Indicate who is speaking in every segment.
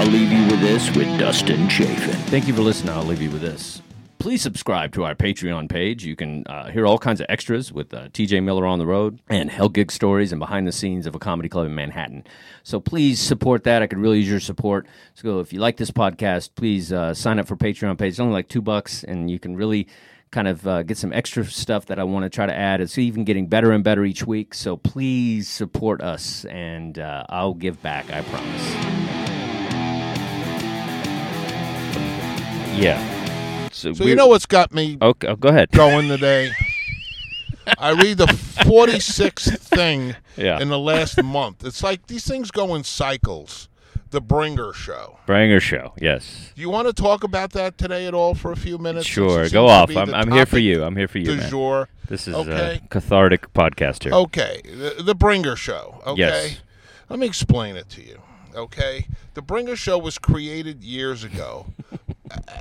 Speaker 1: I'll leave you with this with Dustin Chafin.
Speaker 2: Thank you for listening. I'll leave you with this. Please subscribe to our Patreon page. You can uh, hear all kinds of extras with uh, TJ Miller on the road and Hell Gig stories and behind the scenes of a comedy club in Manhattan. So please support that. I could really use your support. So if you like this podcast, please uh, sign up for Patreon page. It's only like two bucks, and you can really kind of uh, get some extra stuff that I want to try to add. It's even getting better and better each week. So please support us, and uh, I'll give back. I promise. Yeah.
Speaker 3: So you know what's got me
Speaker 2: Okay, oh, go ahead.
Speaker 3: going today? I read the 46th thing
Speaker 2: Yeah.
Speaker 3: in the last month. It's like these things go in cycles. The Bringer Show.
Speaker 2: Bringer Show. Yes.
Speaker 3: Do you want to talk about that today at all for a few minutes?
Speaker 2: Sure. Go off. I'm, I'm here for you. I'm here for you,
Speaker 3: Du
Speaker 2: man.
Speaker 3: jour.
Speaker 2: This is
Speaker 3: Okay.
Speaker 2: a cathartic podcast here.
Speaker 3: Okay, the, the Bringer Show. Okay,
Speaker 2: Yes.
Speaker 3: let me explain it to you. Okay, the Bringer Show was created years ago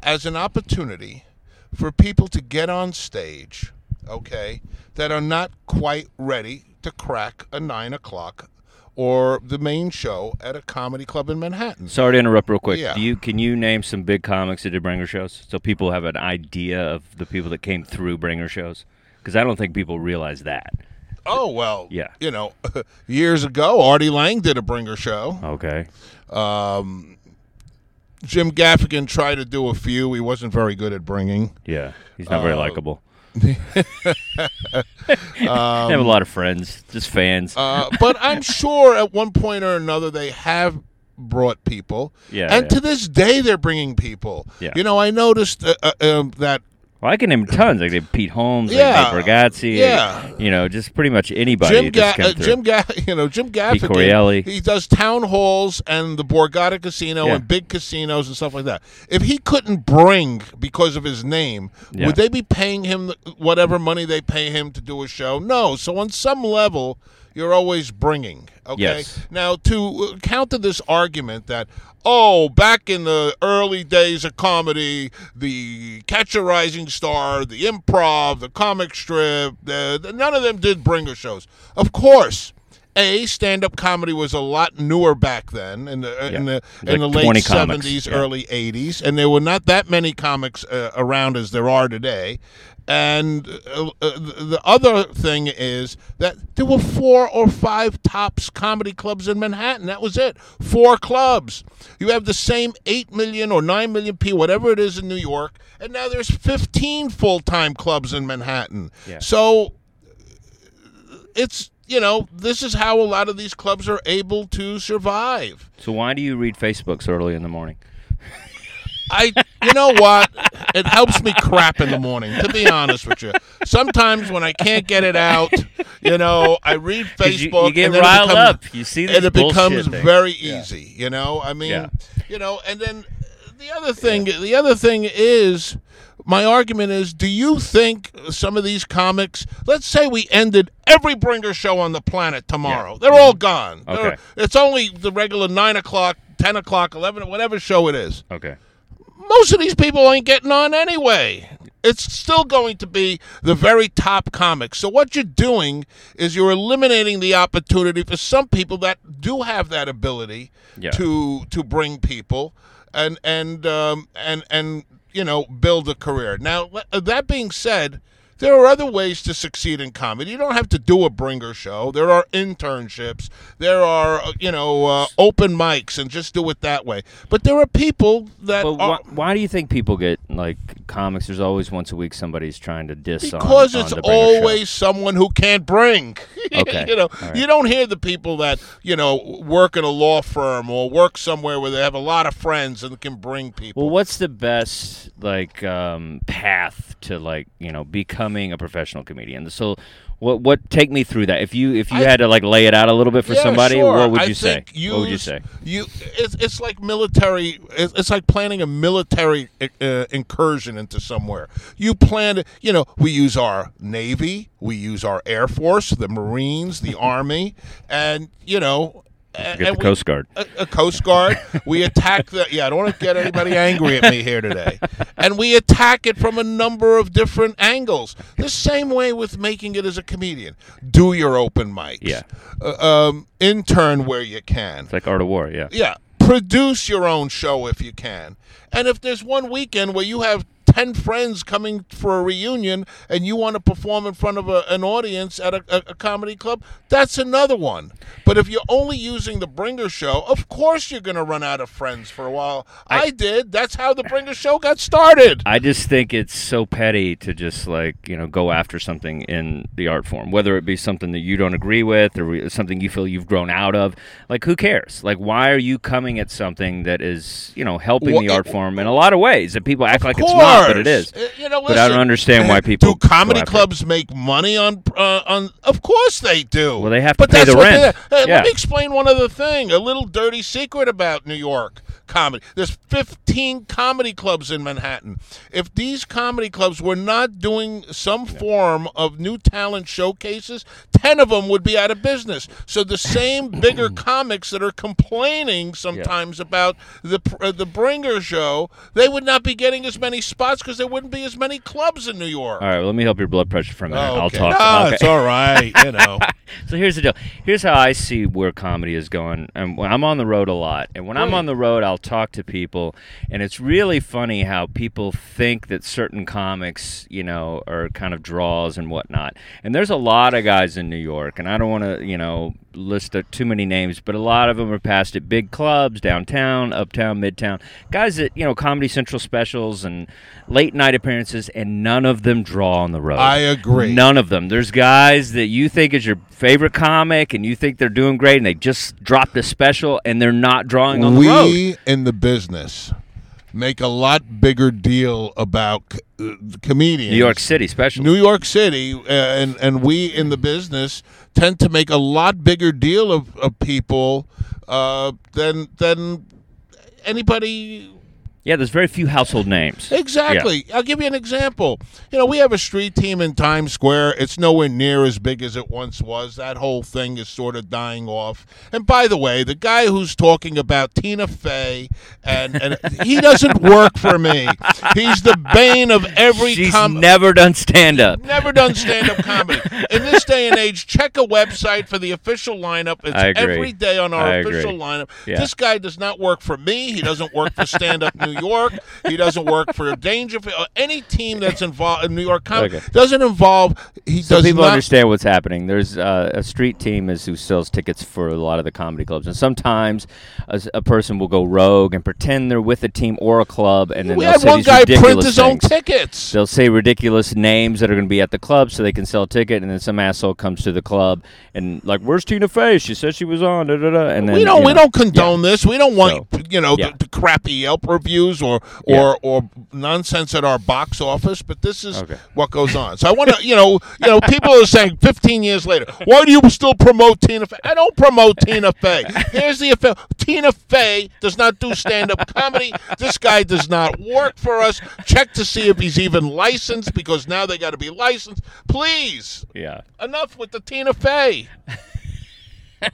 Speaker 3: as an opportunity for people to get on stage. Okay, that are not quite ready to crack a nine o'clock or the main show at a comedy club in Manhattan.
Speaker 2: Sorry to interrupt real quick.
Speaker 3: Yeah.
Speaker 2: Do you can you name some big comics that did bringer shows so people have an idea of the people that came through bringer shows? Because I don't think people realize that.
Speaker 3: Oh well,
Speaker 2: Yeah.
Speaker 3: You know, years ago, Artie Lange did a Bringer Show.
Speaker 2: Okay.
Speaker 3: Um, Jim Gaffigan tried to do a few. He wasn't very good at bringing.
Speaker 2: Yeah. He's not very
Speaker 3: Uh,
Speaker 2: likable. I have a lot of friends, just fans.
Speaker 3: Uh, but I'm sure at one point or another they have brought people.
Speaker 2: Yeah,
Speaker 3: And
Speaker 2: yeah.
Speaker 3: to this day they're bringing people.
Speaker 2: Yeah.
Speaker 3: You know, I noticed uh, uh, um, that.
Speaker 2: Well, I can name tons. Like they have Pete Holmes,
Speaker 3: Yeah.
Speaker 2: like Nate Bargatze,
Speaker 3: Yeah.
Speaker 2: you know, just pretty much anybody.
Speaker 3: Jim, Ga- uh. Jim, Ga- you know, Jim Gaffigan. He does town halls and the Borgata Casino
Speaker 2: Yeah.
Speaker 3: and big casinos and stuff like that. If he couldn't bring because of his name,
Speaker 2: Yeah.
Speaker 3: would they be paying him whatever money they pay him to do a show? No. So on some level, you're always bringing. Okay.
Speaker 2: Yes.
Speaker 3: Now to uh, counter this argument that. Oh, back in the early days of comedy, the Catch a Rising Star, the improv, the comic strip, the, the- none of them did bringer shows. Of course, a stand-up comedy was a lot newer back then in the in the
Speaker 2: Like
Speaker 3: in the late seventies,
Speaker 2: yeah.
Speaker 3: early eighties, and there were not that many comics uh, around as there are today. And uh, uh, the other thing is that there were four or five tops comedy clubs in Manhattan. That was it. Four clubs. You have the same eight million or nine million people, whatever it is in New York, and now there's fifteen full-time clubs in Manhattan.
Speaker 2: Yeah.
Speaker 3: So it's you know this is how a lot of these clubs are able to survive.
Speaker 2: So why do you read Facebook so early in the morning?
Speaker 3: I, you know what? It helps me crap in the morning. To be honest with you, sometimes when I can't get it out, you know, I read Facebook.
Speaker 2: you get
Speaker 3: and
Speaker 2: riled
Speaker 3: it becomes,
Speaker 2: up. You see
Speaker 3: the
Speaker 2: and
Speaker 3: it becomes
Speaker 2: things.
Speaker 3: very
Speaker 2: Yeah.
Speaker 3: easy. You know, I mean,
Speaker 2: Yeah.
Speaker 3: you know, and then the other thing, the other thing is. My argument is do you think some of these comics, let's say we ended every bringer show on the planet tomorrow, they're all gone. They're-
Speaker 2: Okay.
Speaker 3: It's only the regular 9 o'clock, 10 o'clock, 11, whatever show it is
Speaker 2: Okay.
Speaker 3: most of these people ain't getting on anyway. It's still going to be the very top comics. So what you're doing is you're eliminating the opportunity for some people that do have that ability
Speaker 2: Yeah.
Speaker 3: to to bring people and and um, and and you know build a career. Now uh, that being said. There are other ways to succeed in comedy. You don't have to do a bringer show. There are internships. There are, uh, you know, uh, open mics, and just do it that way. But there are people that
Speaker 2: But
Speaker 3: are,
Speaker 2: why, why do you think people get like comics? There's always once a week somebody's trying to diss on-
Speaker 3: because
Speaker 2: on
Speaker 3: it's
Speaker 2: the Bringer Show.
Speaker 3: always someone who can't bring.
Speaker 2: Okay.
Speaker 3: you know,
Speaker 2: right.
Speaker 3: you don't hear the people that you know work at a law firm or work somewhere where they have a lot of friends and can bring people.
Speaker 2: Well, what's the best like um, path to like you know becoming becoming a professional comedian. So, what what take me through that? If you if you
Speaker 3: I-
Speaker 2: had to like lay it out a little bit for
Speaker 3: Yeah,
Speaker 2: somebody,
Speaker 3: sure.
Speaker 2: what would
Speaker 3: I
Speaker 2: you say?
Speaker 3: think
Speaker 2: what would you say?
Speaker 3: You, it's, it's like military. It's, it's like planning a military uh, incursion into somewhere. You plan. You know, we use our navy, we use our air force, the Marines, the army, and you know.
Speaker 2: Get
Speaker 3: and
Speaker 2: the
Speaker 3: we-
Speaker 2: Coast Guard.
Speaker 3: a, a Coast Guard. We attack the. Yeah, I don't want to get anybody angry at me here today. And we attack it from a number of different angles. The same way with making it as a comedian. Do your open mics.
Speaker 2: Yeah.
Speaker 3: Uh, um, intern where you can.
Speaker 2: It's like Art of War, yeah.
Speaker 3: Yeah. Produce your own show if you can. And if there's one weekend where you have 10 friends coming for a reunion and you want to perform in front of a, an audience at a, a, a comedy club, that's another one. But if you're only using the Bringer show, of course you're going to run out of friends for a while. I, did. That's how the Bringer show got started.
Speaker 2: I just think it's so petty to just like you know go after something in the art form, whether it be something that you don't agree with or something you feel you've grown out of. Like, who cares? Like, why are you coming at something that is you know helping
Speaker 3: Well,
Speaker 2: the art
Speaker 3: it-
Speaker 2: form in a lot of ways that people act like it's not, but it
Speaker 3: course.
Speaker 2: is.
Speaker 3: Uh, You know,
Speaker 2: But I don't understand why
Speaker 3: uh,
Speaker 2: people
Speaker 3: do comedy
Speaker 2: go after it.
Speaker 3: clubs make money on uh, on. Of course they do.
Speaker 2: Well, they have to
Speaker 3: but
Speaker 2: pay
Speaker 3: that's
Speaker 2: the rent.
Speaker 3: Hey,
Speaker 2: Yeah.
Speaker 3: Let me explain one other thing. A little dirty secret about New York comedy. There's 15 comedy clubs in Manhattan. If these comedy clubs were not doing some form of new talent showcases, 10 of them would be out of business. So the same bigger comics that are complaining sometimes about the uh, the Bringer show, they would not be getting as many spots because there wouldn't be as many clubs in New York.
Speaker 2: All right, well, let me help your blood pressure for a minute. I'll talk.
Speaker 3: No,
Speaker 2: okay.
Speaker 3: it's all right. You know.
Speaker 2: So here's the deal. Here's how I see where comedy is going. And when I'm on the road a lot, and when I'm on the road, I'll talk to people, and it's really funny how people think that certain comics, you know, are kind of draws and whatnot. And there's a lot of guys in New York, and I don't want to, you know, list too many names, but a lot of them are passed at big clubs, downtown, uptown, midtown. Guys that you know, Comedy Central specials and late night appearances, and none of them draw on the road.
Speaker 3: I agree.
Speaker 2: None of them. There's guys that you think is your favorite comic, and you think they're doing great, and they just dropped a special, and they're not drawing on the road.
Speaker 3: we in the business make a lot bigger deal about comedians.
Speaker 2: New York City special.
Speaker 3: New York City, uh, and and we in the business tend to make a lot bigger deal of, of people uh, than than anybody
Speaker 2: yeah, there's very few household names.
Speaker 3: Exactly. I'll give you an example. You know, we have a street team in Times Square. It's nowhere near as big as it once was. That whole thing is sort of dying off. And by the way, the guy who's talking about Tina Fey and, and he doesn't work for me. He's the bane of every
Speaker 2: She's
Speaker 3: com-
Speaker 2: never done stand up.
Speaker 3: Never done stand up comedy. In this day and age, check a website for the official lineup. It's
Speaker 2: I agree.
Speaker 3: every day on our
Speaker 2: I agree.
Speaker 3: official lineup.
Speaker 2: Yeah.
Speaker 3: This guy does not work for me. He doesn't work for Stand Up New York. He doesn't work for Dangerfield. or Any team that's involved in New York comedy
Speaker 2: Okay.
Speaker 3: doesn't involve. He
Speaker 2: So
Speaker 3: does
Speaker 2: people
Speaker 3: not.
Speaker 2: understand what's happening. There's uh, a street team is who sells tickets for a lot of the comedy clubs, and sometimes a person will go rogue and pretend they're with a team or a club, and then
Speaker 3: we
Speaker 2: they'll
Speaker 3: had
Speaker 2: say
Speaker 3: one
Speaker 2: these
Speaker 3: guy
Speaker 2: ridiculous
Speaker 3: print his own
Speaker 2: things.
Speaker 3: tickets.
Speaker 2: They'll say ridiculous names that are going to be at the club so they can sell a ticket, and then some asshole comes to the club and like, "Where's Tina Fey? She said she was on." Da, da, da. And then
Speaker 3: we don't.
Speaker 2: you
Speaker 3: We don't condone this. We don't want
Speaker 2: So,
Speaker 3: you know
Speaker 2: yeah.
Speaker 3: the, the crappy Yelp reviews or or or nonsense at our box office. But this is
Speaker 2: Okay.
Speaker 3: what goes on. So I want to you know you know people are saying 15 years later, why do you still promote Tina Fey? I don't promote Tina Fey. Here's the effect. Tina Fey does not do stand up comedy. This guy does not work for us. Check to see if he's even licensed because now they got to be licensed. Please,
Speaker 2: Yeah,
Speaker 3: enough with the Tina Fey.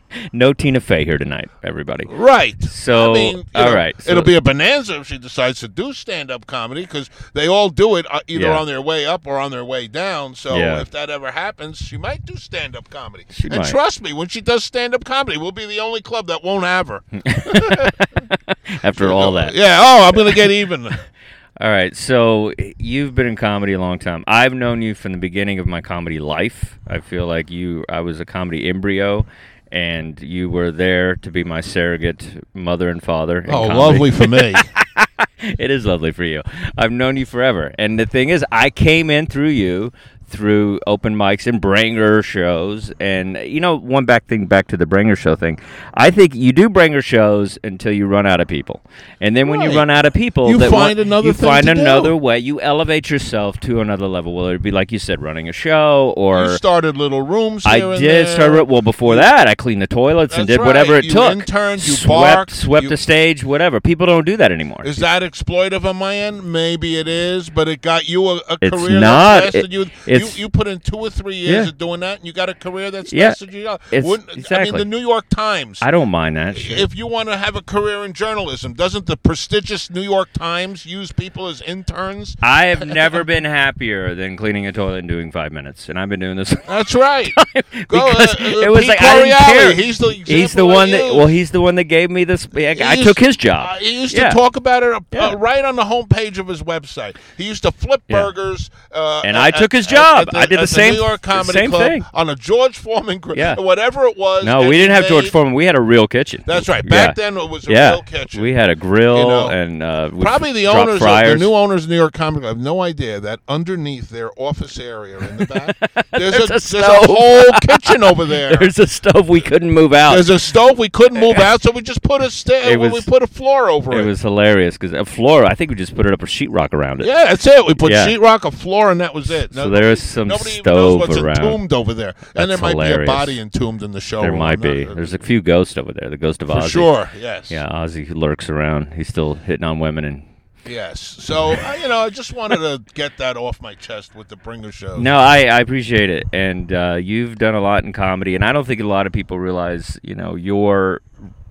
Speaker 2: no Tina Fey here tonight, everybody.
Speaker 3: Right.
Speaker 2: So,
Speaker 3: I mean,
Speaker 2: all
Speaker 3: know,
Speaker 2: right, so-
Speaker 3: it'll be a bonanza if she decides to do stand-up comedy because they all do it uh, either
Speaker 2: Yeah.
Speaker 3: on their way up or on their way down. So
Speaker 2: Yeah.
Speaker 3: if that ever happens, she might do stand-up comedy.
Speaker 2: She
Speaker 3: and
Speaker 2: might.
Speaker 3: trust me, when she does stand-up comedy, we'll be the only club that won't have her.
Speaker 2: After all that,
Speaker 3: Yeah. Oh, I'm gonna get even.
Speaker 2: All right, so you've been in comedy a long time. I've known you from the beginning of my comedy life. I feel like you I was a comedy embryo and you were there to be my surrogate mother and father.
Speaker 3: oh,
Speaker 2: comedy.
Speaker 3: lovely for me.
Speaker 2: it is lovely for you. I've known you forever. And the thing is I came in through you through open mics and bringer shows, and you know, one back thing back to the bringer show thing. I think you do bringer shows until you run out of people, and then when you run out of people,
Speaker 3: You find
Speaker 2: want-
Speaker 3: another
Speaker 2: you find
Speaker 3: to do.
Speaker 2: another way. You elevate yourself to another level. Whether it be like you said, running a show or
Speaker 3: you started little rooms.
Speaker 2: I
Speaker 3: and
Speaker 2: did start. Well, before that, I cleaned the toilets and
Speaker 3: That's
Speaker 2: did whatever it
Speaker 3: You
Speaker 2: took.
Speaker 3: interned, you
Speaker 2: swept,
Speaker 3: barked,
Speaker 2: swept
Speaker 3: you-
Speaker 2: the stage, whatever. People don't do that anymore.
Speaker 3: Is that exploitive on my end? Maybe it is, but it got you a, a
Speaker 2: It's
Speaker 3: career
Speaker 2: not.
Speaker 3: that lasted
Speaker 2: It-
Speaker 3: you. You,
Speaker 2: it's-
Speaker 3: you put in two or three years
Speaker 2: Yeah.
Speaker 3: of doing that, and you got a career that's
Speaker 2: Yeah.
Speaker 3: you. Wouldn't- I mean, the New York Times.
Speaker 2: I don't mind that. Shit.
Speaker 3: if you want to have a career in journalism, doesn't the prestigious New York Times use people as interns?
Speaker 2: I have never been happier than cleaning a toilet and doing five minutes, and I've been doing this.
Speaker 3: That's right. Go,
Speaker 2: because
Speaker 3: uh, uh,
Speaker 2: it was
Speaker 3: Pete
Speaker 2: like I didn't care.
Speaker 3: He's the
Speaker 2: he's the one that well, he's the one that gave me this. I, I took his job.
Speaker 3: Uh, he used
Speaker 2: Yeah.
Speaker 3: to talk about it uh, right on the homepage of his website. He used to flip burgers. Uh,
Speaker 2: And I took his
Speaker 3: at-
Speaker 2: job.
Speaker 3: at
Speaker 2: I did the same-
Speaker 3: New York Comedy
Speaker 2: same
Speaker 3: Club
Speaker 2: thing.
Speaker 3: on a George Foreman, gr-
Speaker 2: Yeah.
Speaker 3: whatever it was.
Speaker 2: No, we didn't have George
Speaker 3: made-
Speaker 2: Foreman. We had a real kitchen.
Speaker 3: That's right. Back
Speaker 2: Yeah.
Speaker 3: then it was a
Speaker 2: yeah.
Speaker 3: real kitchen.
Speaker 2: We had a grill
Speaker 3: You know,
Speaker 2: and uh,
Speaker 3: Probably the owners, the new owners of New York Comedy Club have no idea that underneath their office area in the back, there's,
Speaker 2: There's
Speaker 3: a,
Speaker 2: a
Speaker 3: there's a whole kitchen over there.
Speaker 2: There's a stove we couldn't move out.
Speaker 3: There's a stove we couldn't move out, so we just put a sta-
Speaker 2: It
Speaker 3: we put a floor over it.
Speaker 2: it was hilarious because a floor. I think we just put it up with sheetrock around it.
Speaker 3: Yeah, that's it. We put
Speaker 2: Yeah.
Speaker 3: sheetrock, a floor, and that was it.
Speaker 2: So there is some
Speaker 3: nobody even
Speaker 2: stove
Speaker 3: knows what's
Speaker 2: around.
Speaker 3: entombed over there, and there
Speaker 2: That's
Speaker 3: might be a
Speaker 2: hilarious.
Speaker 3: body entombed in the show.
Speaker 2: There might be. There's a few ghosts over there. The ghost of
Speaker 3: for
Speaker 2: Ozzy.
Speaker 3: sure. Yes.
Speaker 2: Yeah, Ozzy lurks around. He's still hitting on women and
Speaker 3: Yes. So I, you know, I just wanted to get that off my chest with the Bringer show.
Speaker 2: No, I, I appreciate it, and uh, you've done a lot in comedy, and I don't think a lot of people realize, you know, your,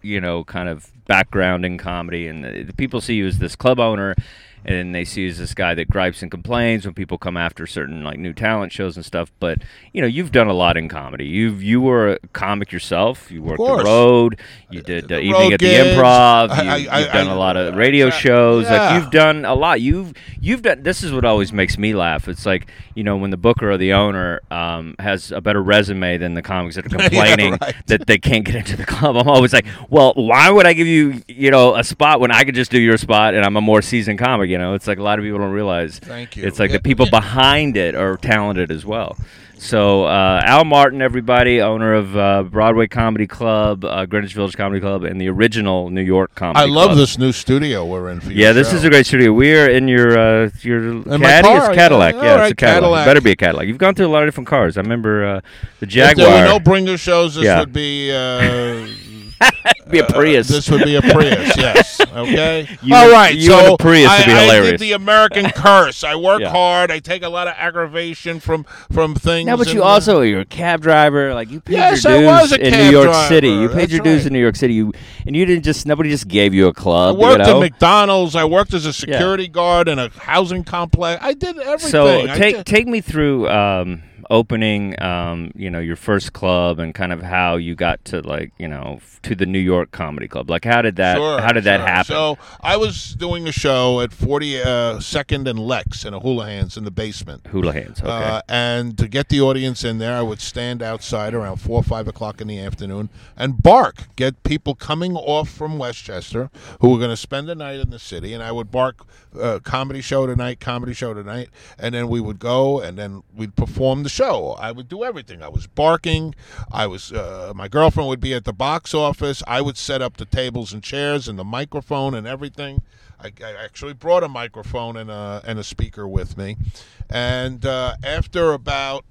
Speaker 2: you know, kind of background in comedy, and the, the people see you as this club owner, and then they see you as this guy that gripes and complains when people come after certain like new talent shows and stuff. But you know, you've done a lot in comedy. You've you were a comic yourself. You worked the road. You did uh,
Speaker 3: the
Speaker 2: evening at the. Improv. You, have done
Speaker 3: I-
Speaker 2: a lot of radio
Speaker 3: yeah.
Speaker 2: shows.
Speaker 3: Yeah.
Speaker 2: Like you've done a lot. You've you've done. This is what always makes me laugh. It's like you know when the booker or the owner um, has a better resume than the comics that are complaining
Speaker 3: right.
Speaker 2: that they can't get into the club. I'm always like, well, why would I give you you know a spot when I could just do your spot and I'm a more seasoned comic? You know, it's like a lot of people don't realize.
Speaker 3: Thank you.
Speaker 2: It's like
Speaker 3: Yeah.
Speaker 2: the people behind it are talented as well. So uh, Al Martin, everybody, owner of uh, Broadway Comedy Club, uh, Greenwich Village Comedy Club, and the original New York Comedy Club.
Speaker 3: I love
Speaker 2: Club.
Speaker 3: this new studio we're in for
Speaker 2: Yeah, this
Speaker 3: show.
Speaker 2: is a great studio. We're in your uh, your
Speaker 3: my
Speaker 2: caddy.
Speaker 3: car,
Speaker 2: It's Cadillac.
Speaker 3: yeah,
Speaker 2: Yeah,
Speaker 3: all
Speaker 2: it's
Speaker 3: right,
Speaker 2: a Cadillac.
Speaker 3: Cadillac.
Speaker 2: It better be a Cadillac. You've gone through a lot of different cars. I remember uh, the
Speaker 3: If
Speaker 2: Jaguar.
Speaker 3: there were no Bringer shows, this
Speaker 2: Yeah.
Speaker 3: would be. Uh,
Speaker 2: be a Prius.
Speaker 3: This would be a Prius, yes. Okay.
Speaker 2: You
Speaker 3: All
Speaker 2: and-
Speaker 3: right.
Speaker 2: you
Speaker 3: so
Speaker 2: and a Prius
Speaker 3: I,
Speaker 2: would be
Speaker 3: I
Speaker 2: hilarious.
Speaker 3: did the American curse. I work
Speaker 2: Yeah.
Speaker 3: hard. I take a lot of aggravation from from things.
Speaker 2: no, but you
Speaker 3: and, uh,
Speaker 2: also you're a cab driver. Like you paid
Speaker 3: Yes,
Speaker 2: your dues in New York
Speaker 3: driver.
Speaker 2: City. You paid
Speaker 3: That's
Speaker 2: your dues
Speaker 3: right.
Speaker 2: in New York City. You and you didn't just nobody just gave you a club.
Speaker 3: I worked
Speaker 2: you know?
Speaker 3: at McDonald's. I worked as a security guard in a housing complex. I did everything.
Speaker 2: So
Speaker 3: I
Speaker 2: take
Speaker 3: did-
Speaker 2: take me through um, opening, um, you know, your first club and kind of how you got to like, you know, to the New York Comedy Club. Like, how did that?
Speaker 3: Sure,
Speaker 2: how did that happen?
Speaker 3: So I was doing a show at 42nd and Lex in a Hula Hands in the basement.
Speaker 2: Hula hands. Okay.
Speaker 3: Uh, and to get the audience in there, I would stand outside around four or five o'clock in the afternoon and bark, get people coming off from Westchester who were going to spend the night in the city, and I would bark, uh, comedy show tonight, comedy show tonight, and then we would go and then we'd perform the show. I would do everything. I was barking. I was, uh, my girlfriend would be at the box office. I would set up the tables and chairs and the microphone and everything. I, I actually brought a microphone and a, and a speaker with me. And uh, after about,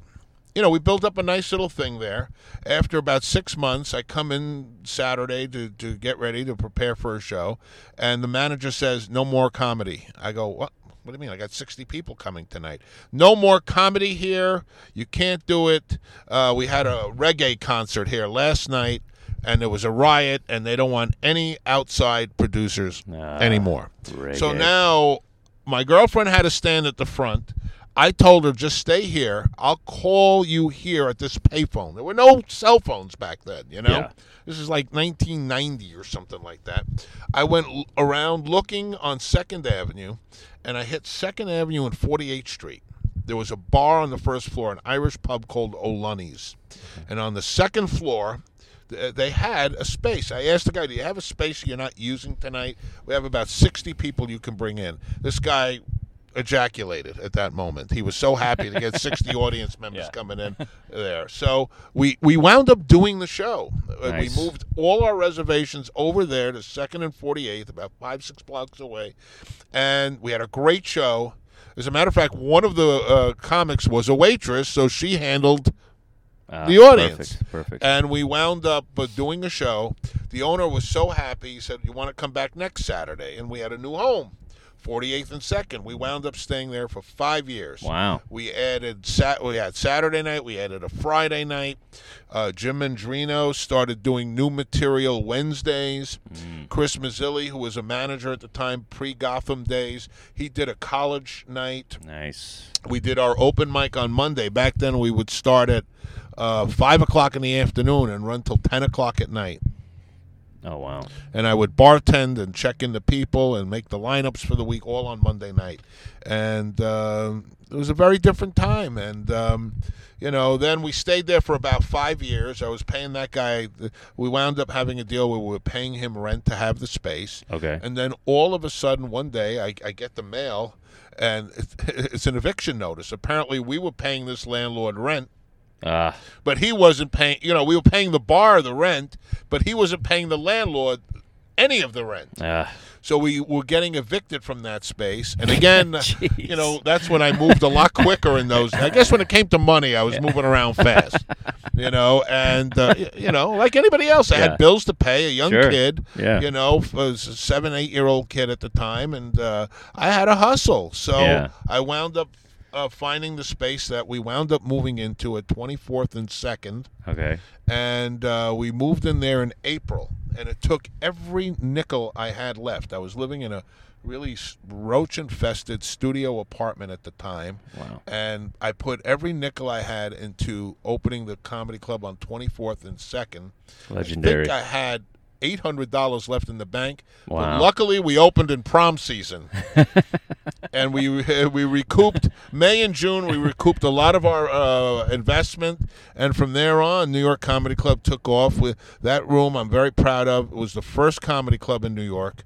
Speaker 3: you know, we built up a nice little thing there. After about six months, I come in Saturday to, to get ready to prepare for a show. And the manager says, no more comedy. I go, what? What do you mean? I got 60 people coming tonight. No more comedy here. You can't do it. Uh, we had a reggae concert here last night, and there was a riot, and they don't want any outside producers anymore. So now my girlfriend had to stand at the front. I told her, just stay here. I'll call you here at this payphone. There were no cell phones back then, you know?
Speaker 2: Yeah.
Speaker 3: This is like 1990 or something like that. I went l- around looking on 2nd Avenue, and I hit 2nd Avenue and 48th Street. There was a bar on the first floor, an Irish pub called O'Lunney's. And on the second floor, uh, they had a space. I asked the guy, "Do you have a space you're not using tonight? We have about 60 people you can bring in." This guy ejaculated at that moment. He was so happy to get 60 audience members coming in there. So we we wound up doing the show. Uh,
Speaker 2: Nice.
Speaker 3: We moved all our reservations over there to Second and 48th, about five six blocks away, and we had a great show. As a matter of fact, one of the uh, comics was a waitress, so she handled
Speaker 2: Ah,
Speaker 3: the audience.
Speaker 2: Perfect. Perfect.
Speaker 3: and we wound up uh, doing a show. The owner was so happy. He said, "You want to come back next Saturday?" And we had a new home, 48th and Second. We wound up staying there for five years.
Speaker 2: Wow.
Speaker 3: We added sat. We had Saturday night. We added a Friday night. Uh, Jim Mendrinos started doing new material Wednesdays. Chris Mazzilli, who was a manager at the time, pre Gotham days, he did a college night
Speaker 2: Nice.
Speaker 3: we did our open mic on Monday. Back then, we would start at uh, five o'clock in the afternoon and run till ten o'clock at night.
Speaker 2: Oh wow.
Speaker 3: And I would bartend and check in the people and make the lineups for the week all on Monday night. And um it was a very different time. And um, you know, then we stayed there for about five years. I was paying that guy. We wound up having a deal where we were paying him rent to have the space.
Speaker 2: Okay.
Speaker 3: And then all of a sudden, one day, I, I get the mail, and it's, it's an eviction notice. Apparently, we were paying this landlord rent,
Speaker 2: Ah.
Speaker 3: but he wasn't paying. You know, we were paying the bar the rent, but he wasn't paying the landlord any of the rent.
Speaker 2: Ah.
Speaker 3: So we were getting evicted from that space. And again, you know, that's when I moved a lot quicker in those. I guess when it came to money, I was moving around fast. You know, and uh, you know, like anybody else, I
Speaker 2: Yeah.
Speaker 3: had bills to pay. A young
Speaker 2: Sure.
Speaker 3: kid,
Speaker 2: Yeah.
Speaker 3: you know, was a seven, eight year old kid at the time, and uh, I had a hustle. So
Speaker 2: Yeah.
Speaker 3: I wound up uh, finding the space that we wound up moving into at 24th and Second
Speaker 2: Okay.
Speaker 3: and uh, we moved in there in April, and it took every nickel I had left. I was living in a really roach infested studio apartment at the time,
Speaker 2: Wow.
Speaker 3: and I put every nickel I had into opening the comedy club on 24th and Second.
Speaker 2: Legendary.
Speaker 3: I think I had. Eight hundred dollars left in the bank. But
Speaker 2: Wow.
Speaker 3: luckily, we opened in prom season, and we we recouped May and June. We recouped a lot of our uh, investment, and from there on, New York Comedy Club took off. With that room, I'm very proud of. It was the first comedy club in New York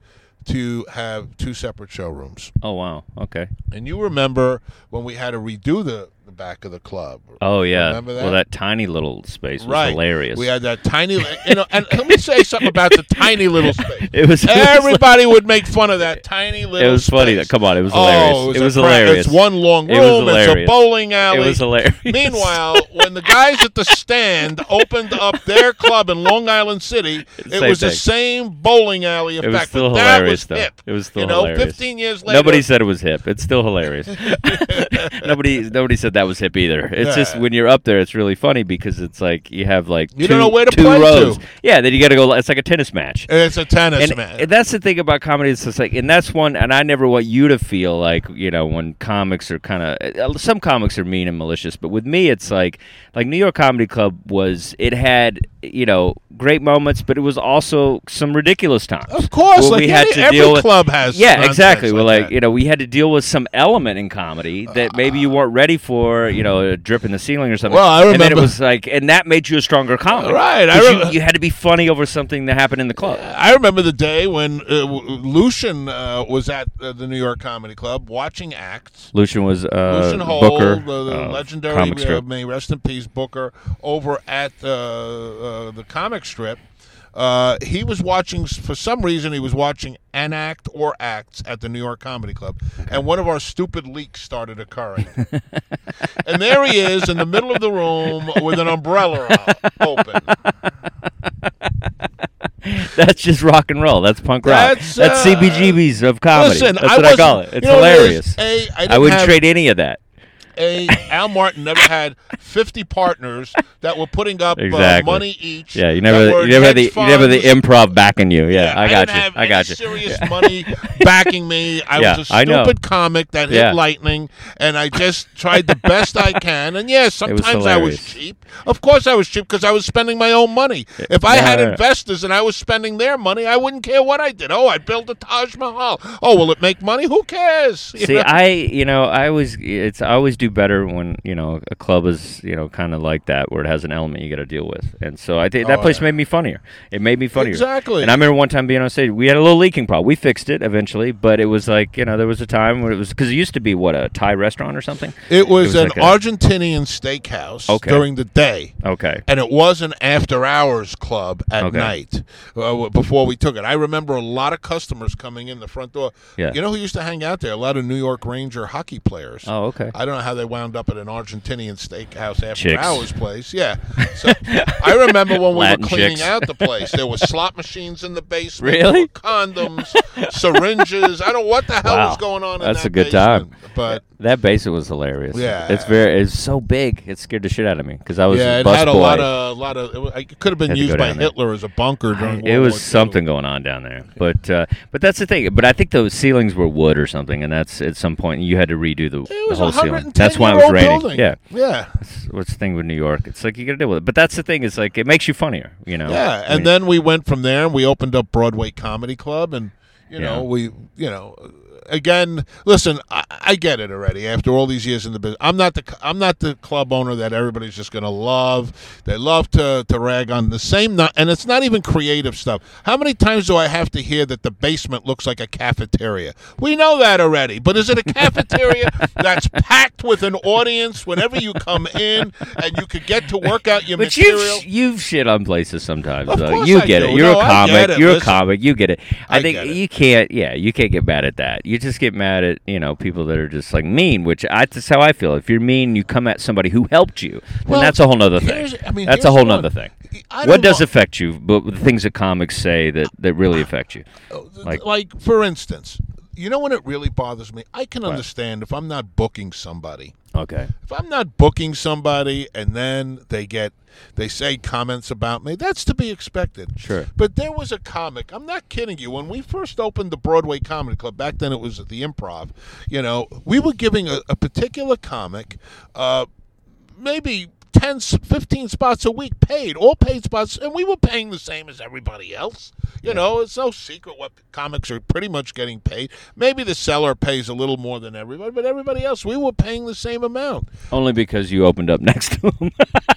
Speaker 3: to have two separate showrooms.
Speaker 2: Oh wow. Okay.
Speaker 3: And you remember when we had to redo the back of the club?
Speaker 2: Oh yeah.
Speaker 3: Remember that?
Speaker 2: Well, that tiny little space was
Speaker 3: right,
Speaker 2: hilarious.
Speaker 3: We had that tiny, you know. And let me say something about the tiny little space.
Speaker 2: It was.
Speaker 3: Everybody would make fun of that tiny little.
Speaker 2: It was funny. That, come on, it was
Speaker 3: Oh,
Speaker 2: hilarious.
Speaker 3: it
Speaker 2: it
Speaker 3: was,
Speaker 2: was hilarious.
Speaker 3: It's one long room.
Speaker 2: It was
Speaker 3: room. It's a
Speaker 2: hilarious.
Speaker 3: bowling alley.
Speaker 2: It was hilarious.
Speaker 3: Meanwhile, when the guys at the stand opened up their club in Long Island City, it
Speaker 2: Same
Speaker 3: was the same bowling alley
Speaker 2: It
Speaker 3: effect.
Speaker 2: was still
Speaker 3: but that
Speaker 2: hilarious,
Speaker 3: was
Speaker 2: though.
Speaker 3: hip.
Speaker 2: It was still
Speaker 3: you know,
Speaker 2: hilarious.
Speaker 3: 15 years later.
Speaker 2: Nobody said it was hip. It's still hilarious. nobody, nobody said that was hip either. It's just when you're up there, it's really funny because it's like you have like
Speaker 3: You
Speaker 2: two,
Speaker 3: don't know where to
Speaker 2: two
Speaker 3: play to.
Speaker 2: rows. Yeah, then you got to go. It's like a tennis match.
Speaker 3: It's a tennis
Speaker 2: and,
Speaker 3: man.
Speaker 2: and that's the thing about comedy. It's just like, and that's one. And I never want you to feel like you know when comics are kind of uh, uh, some comics are mean and malicious, but with me, it's like like New York Comedy Club was. It had you know great moments, but it was also some ridiculous times.
Speaker 3: Of course, like
Speaker 2: we had to
Speaker 3: every
Speaker 2: deal with,
Speaker 3: club has
Speaker 2: Yeah, exactly.
Speaker 3: Like
Speaker 2: like
Speaker 3: that.
Speaker 2: you know, we had to deal with some element in comedy that maybe you weren't ready for. You know, a drip in the ceiling or something.
Speaker 3: Well, I
Speaker 2: And then it was like, and that made you a stronger comic.
Speaker 3: Right, I remember-
Speaker 2: you, you had to be funny over something that happened in the club.
Speaker 3: I remember the day when uh, Lucien uh, was at uh, the New York Comedy Club watching acts.
Speaker 2: Lucien was uh,
Speaker 3: Lucien Hold,
Speaker 2: Booker,
Speaker 3: the, the
Speaker 2: uh,
Speaker 3: legendary, may rest in peace, Booker, over at uh, uh, the comic strip. Uh, he was watching, for some reason, he was watching an act or acts at the New York Comedy Club. And one of our stupid leaks started occurring. and there he is in the middle of the room with an umbrella open.
Speaker 2: That's just rock and roll. That's punk rock.
Speaker 3: That's,
Speaker 2: That's,
Speaker 3: uh,
Speaker 2: CBGBs of comedy.
Speaker 3: Listen,
Speaker 2: That's
Speaker 3: I
Speaker 2: what I call it. It's
Speaker 3: you know what it
Speaker 2: hilarious.
Speaker 3: is? A, I
Speaker 2: I wouldn't
Speaker 3: have-
Speaker 2: trade any of that.
Speaker 3: A Al Martin never had 50 partners that were putting up uh,
Speaker 2: Exactly.
Speaker 3: money each.
Speaker 2: Yeah, you never, you never had the, you never the improv backing you. Yeah, I got you. I got you.
Speaker 3: Serious
Speaker 2: Yeah.
Speaker 3: money backing me. I
Speaker 2: Yeah,
Speaker 3: was a
Speaker 2: I know.
Speaker 3: stupid comic that hit lightning, and I just tried the best I can. And yeah, sometimes I was cheap. Of course, I was cheap because I was spending my own money. If I had
Speaker 2: Yeah.
Speaker 3: investors and I was spending their money, I wouldn't care what I did. Oh, I built a Taj Mahal. Oh, will it make money? Who cares? You
Speaker 2: See,
Speaker 3: know?
Speaker 2: I, you know, I always, it's I always do better when you know a club is you know kind of like that where it has an element you got to deal with. And so I think that
Speaker 3: Oh,
Speaker 2: place
Speaker 3: yeah.
Speaker 2: made me funnier. It made me funnier.
Speaker 3: Exactly.
Speaker 2: And I remember one time being on stage, we had a little leaking problem. We fixed it eventually, but it was like you know there was a time when it was because it used to be what a Thai restaurant or something.
Speaker 3: It was, an
Speaker 2: like a-
Speaker 3: Argentinian steakhouse
Speaker 2: Okay.
Speaker 3: during the day.
Speaker 2: Okay.
Speaker 3: and it was an after hours club at
Speaker 2: Okay.
Speaker 3: night uh, before we took it. I remember a lot of customers coming in the front door.
Speaker 2: Yeah.
Speaker 3: You know who used to hang out there? A lot of New York Ranger hockey players.
Speaker 2: Oh, okay.
Speaker 3: I don't know how they wound up at an Argentinian steakhouse after
Speaker 2: Chicks.
Speaker 3: hours place. Yeah. So I remember when we were cleaning
Speaker 2: chicks.
Speaker 3: out the place, there were slot machines in the basement.
Speaker 2: Really?
Speaker 3: condoms, syringes. I don't know what the hell
Speaker 2: Wow.
Speaker 3: was going on in
Speaker 2: That's
Speaker 3: that
Speaker 2: a good
Speaker 3: basement,
Speaker 2: time.
Speaker 3: But
Speaker 2: That basement was hilarious.
Speaker 3: Yeah.
Speaker 2: it's very it's so big. It scared the shit out of me because I was
Speaker 3: yeah,
Speaker 2: a
Speaker 3: it had a
Speaker 2: boy.
Speaker 3: lot of, a lot of. It, it could have been used by
Speaker 2: down there.
Speaker 3: Hitler as a bunker during.
Speaker 2: it
Speaker 3: World
Speaker 2: was
Speaker 3: War
Speaker 2: something going on down there, but uh, but that's the thing. But I think those ceilings were wood or something, and that's at some point you had to redo the,
Speaker 3: It
Speaker 2: the whole ceiling. That's why it was
Speaker 3: 110-year-old
Speaker 2: raining.
Speaker 3: building.
Speaker 2: Yeah,
Speaker 3: yeah,
Speaker 2: That's what's the thing with New York? It's like you got to deal with it. But that's the thing. Is like it makes you funnier. You know.
Speaker 3: yeah.
Speaker 2: I
Speaker 3: And
Speaker 2: mean,
Speaker 3: then we went from there, and we opened up Broadway Comedy Club, and you know,
Speaker 2: Yeah.
Speaker 3: we, you know, again, listen, I, I get it already. After all these years in the business, I'm not the I'm not the club owner that everybody's just going to love. They love to to rag on the same, no- and it's not even creative stuff. How many times do I have to hear that the basement looks like a cafeteria? We know that already, but is it a cafeteria that's packed with an audience whenever you come in, and you could get to work out your
Speaker 2: But
Speaker 3: material?
Speaker 2: you've you've shit on places sometimes.
Speaker 3: Of
Speaker 2: though. you get it. You're a comic. You're a comic. You get it. I,
Speaker 3: I
Speaker 2: think you can't. Yeah, you can't get mad at that. You just get mad at you know people that are just like mean. Which I, that's how I feel. If you're mean, you come at somebody who helped you. Then
Speaker 3: Well,
Speaker 2: that's a whole nother thing.
Speaker 3: I mean,
Speaker 2: that's a whole nother thing. What does
Speaker 3: know-
Speaker 2: affect you? But the things that comics say that that really affect you.
Speaker 3: Oh, like,
Speaker 2: Like-
Speaker 3: for instance, you know when it really bothers me? I can understand if I'm not booking somebody.
Speaker 2: Okay.
Speaker 3: If I'm not booking somebody and then they get they say comments about me, that's to be expected.
Speaker 2: Sure.
Speaker 3: But there was a comic, I'm not kidding you, when we first opened the Broadway Comedy Club, back then it was at the improv, you know, we were giving a, a particular comic uh maybe 10 s- 15 spots a week paid all paid spots and we were paying the same as everybody else you know it's no secret what comics are pretty much getting paid maybe the seller pays a little more than everybody but everybody else we were paying the same amount
Speaker 2: Only because you opened up next to them.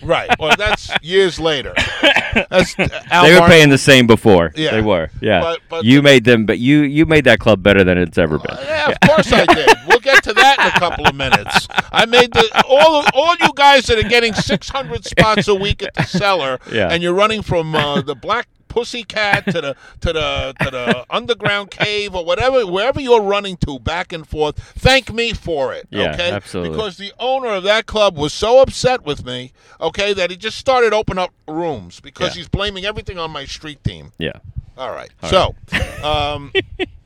Speaker 3: right well that's years later that's uh, Al
Speaker 2: they were
Speaker 3: Martin-
Speaker 2: paying the same before.
Speaker 3: Yeah.
Speaker 2: They were. Yeah.
Speaker 3: But- but
Speaker 2: you
Speaker 3: the-
Speaker 2: made them, but you you made that club better than it's ever uh, been.
Speaker 3: Yeah, of course I did. We'll get to that in a couple of minutes. I made the all all you guys that are getting 600 spots a week at the cellar,
Speaker 2: Yeah.
Speaker 3: and you're running from uh, the black pussycat to the to the to the underground cave or whatever wherever you're running to back and forth thank me for it
Speaker 2: Yeah,
Speaker 3: okay
Speaker 2: absolutely.
Speaker 3: because the owner of that club was so upset with me okay that he just started opening up rooms because
Speaker 2: Yeah.
Speaker 3: he's blaming everything on my street team
Speaker 2: Yeah.
Speaker 3: all right. so, um,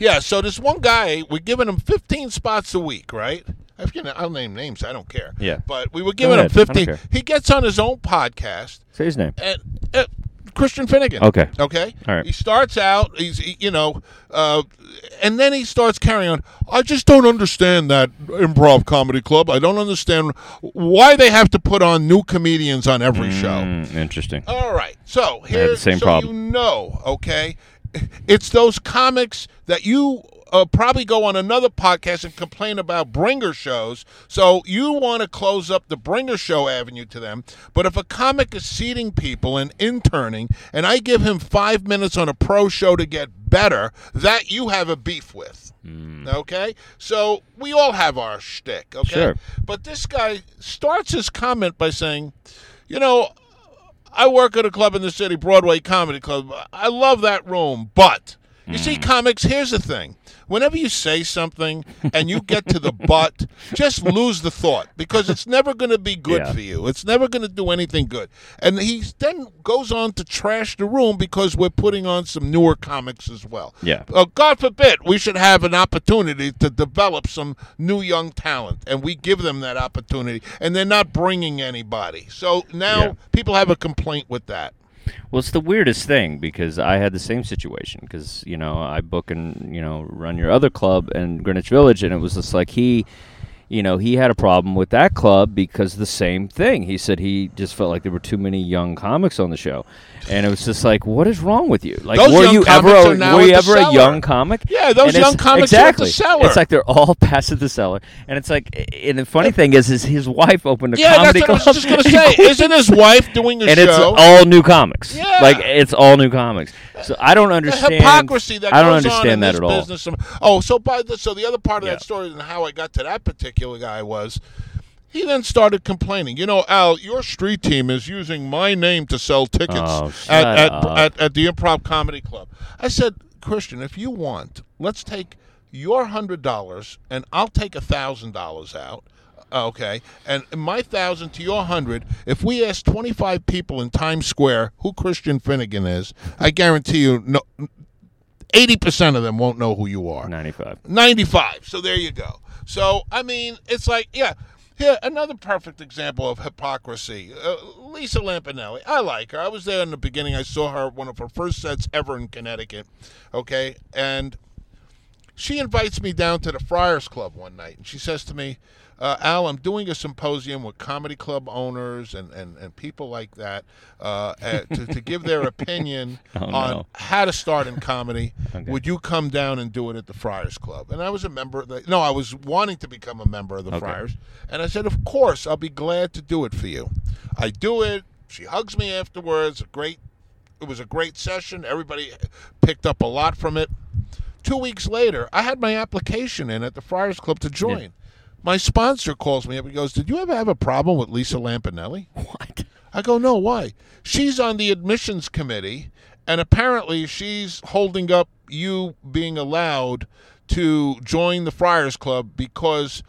Speaker 3: yeah. So this one guy, we're giving him 15 spots a week, right? If you know, I'll name names. I don't care.
Speaker 2: Yeah.
Speaker 3: But we were giving
Speaker 2: ahead.
Speaker 3: him
Speaker 2: I don't
Speaker 3: 15.
Speaker 2: care.
Speaker 3: He gets on his own podcast
Speaker 2: Say his name.
Speaker 3: and. Uh, Christian Finnegan.
Speaker 2: Okay.
Speaker 3: Okay.
Speaker 2: All right.
Speaker 3: He starts out. He's he- you know, uh, and then he starts carrying on. I just don't understand that improv comedy club. I don't understand why they have to put on new comedians on every show.
Speaker 2: Mm, interesting.
Speaker 3: All right. So
Speaker 2: the same
Speaker 3: so
Speaker 2: problem.
Speaker 3: you know, okay, it's those comics that you uh, probably go on another podcast and complain about bringer shows. So you want to close up the bringer show avenue to them. But if a comic is seating people and interning, and I give him five minutes on a pro show to get better, that you have a beef with. Okay, so we all have our shtick. Okay,
Speaker 2: Sure.
Speaker 3: but this guy starts his comment by saying, "You know, I work at a club in the city, Broadway Comedy Club. I love that room, but you see, mm. comics, here's the thing. Whenever you say something and you get to the but, just lose the thought because it's never going to be good
Speaker 2: Yeah.
Speaker 3: for you. It's never going to do anything good. And he then goes on to trash the room because we're putting on some newer comics as well.
Speaker 2: Yeah.
Speaker 3: Uh, God forbid we should have an opportunity to develop some new young talent, and we give them that opportunity, and they're not bringing anybody. So now
Speaker 2: Yeah.
Speaker 3: people have a complaint with that.
Speaker 2: Well, it's the weirdest thing because I had the same situation because you know I book and you know run your other club in Greenwich Village, and it was just like he you know, he had a problem with that club because the same thing. He said he just felt like there were too many young comics on the show, and it was just like, what is wrong with you? Like,
Speaker 3: Those
Speaker 2: were you ever a, were you ever a young comic?
Speaker 3: Yeah, those
Speaker 2: And
Speaker 3: young comics are at the
Speaker 2: exactly.
Speaker 3: cellar.
Speaker 2: It's like they're all past at the cellar, and it's like, and the funny thing is, is his wife opened a
Speaker 3: Yeah, that's
Speaker 2: comedy
Speaker 3: what I was just going to say. Isn't his wife doing a
Speaker 2: and
Speaker 3: show?
Speaker 2: it's all new comics.
Speaker 3: Yeah.
Speaker 2: like it's all new comics. So I don't
Speaker 3: the
Speaker 2: understand
Speaker 3: hypocrisy that
Speaker 2: I don't
Speaker 3: goes on in
Speaker 2: understand that
Speaker 3: this
Speaker 2: at all.
Speaker 3: business. Oh, so by the so the other part of
Speaker 2: Yeah.
Speaker 3: that story and how I got to that particular guy was he then started complaining. You know, Al, your street team is using my name to sell tickets
Speaker 2: Oh,
Speaker 3: at, at, at at the Improv Comedy Club. I said, Christian, if you want, let's take your hundred dollars and I'll take a thousand dollars out. Uh, okay, and my thousand to your hundred. If we ask twenty-five people in Times Square who Christian Finnegan is, I guarantee you, no, eighty percent of them won't know who you are.
Speaker 2: Ninety-five.
Speaker 3: 95. So there you go. So, I mean, it's like, yeah. Here, another perfect example of hypocrisy. Uh, Lisa Lampanelli. I like her. I was there in the beginning. I saw her, one of her first sets ever in Connecticut. Okay. And she invites me down to the Friars Club one night. And she says to me, uh, Al, I'm doing a symposium with comedy club owners and, and, and people like that uh, uh, to, to give their opinion
Speaker 2: Oh,
Speaker 3: on
Speaker 2: no.
Speaker 3: how to start in comedy.
Speaker 2: Okay.
Speaker 3: Would you come down and do it at the Friars Club? And I was a member of the, no, I was wanting to become a member of the
Speaker 2: Okay.
Speaker 3: Friars. And I said, Of course, I'll be glad to do it for you. I do it. She hugs me afterwards. A great, it was a great session. Everybody picked up a lot from it. Two weeks later, I had my application in at the Friars Club to join. My sponsor calls me up and goes, Did you ever have a problem with Lisa Lampanelli?
Speaker 2: What?
Speaker 3: I go, no, why? She's on the admissions committee, and apparently she's holding up you being allowed to join the Friars Club because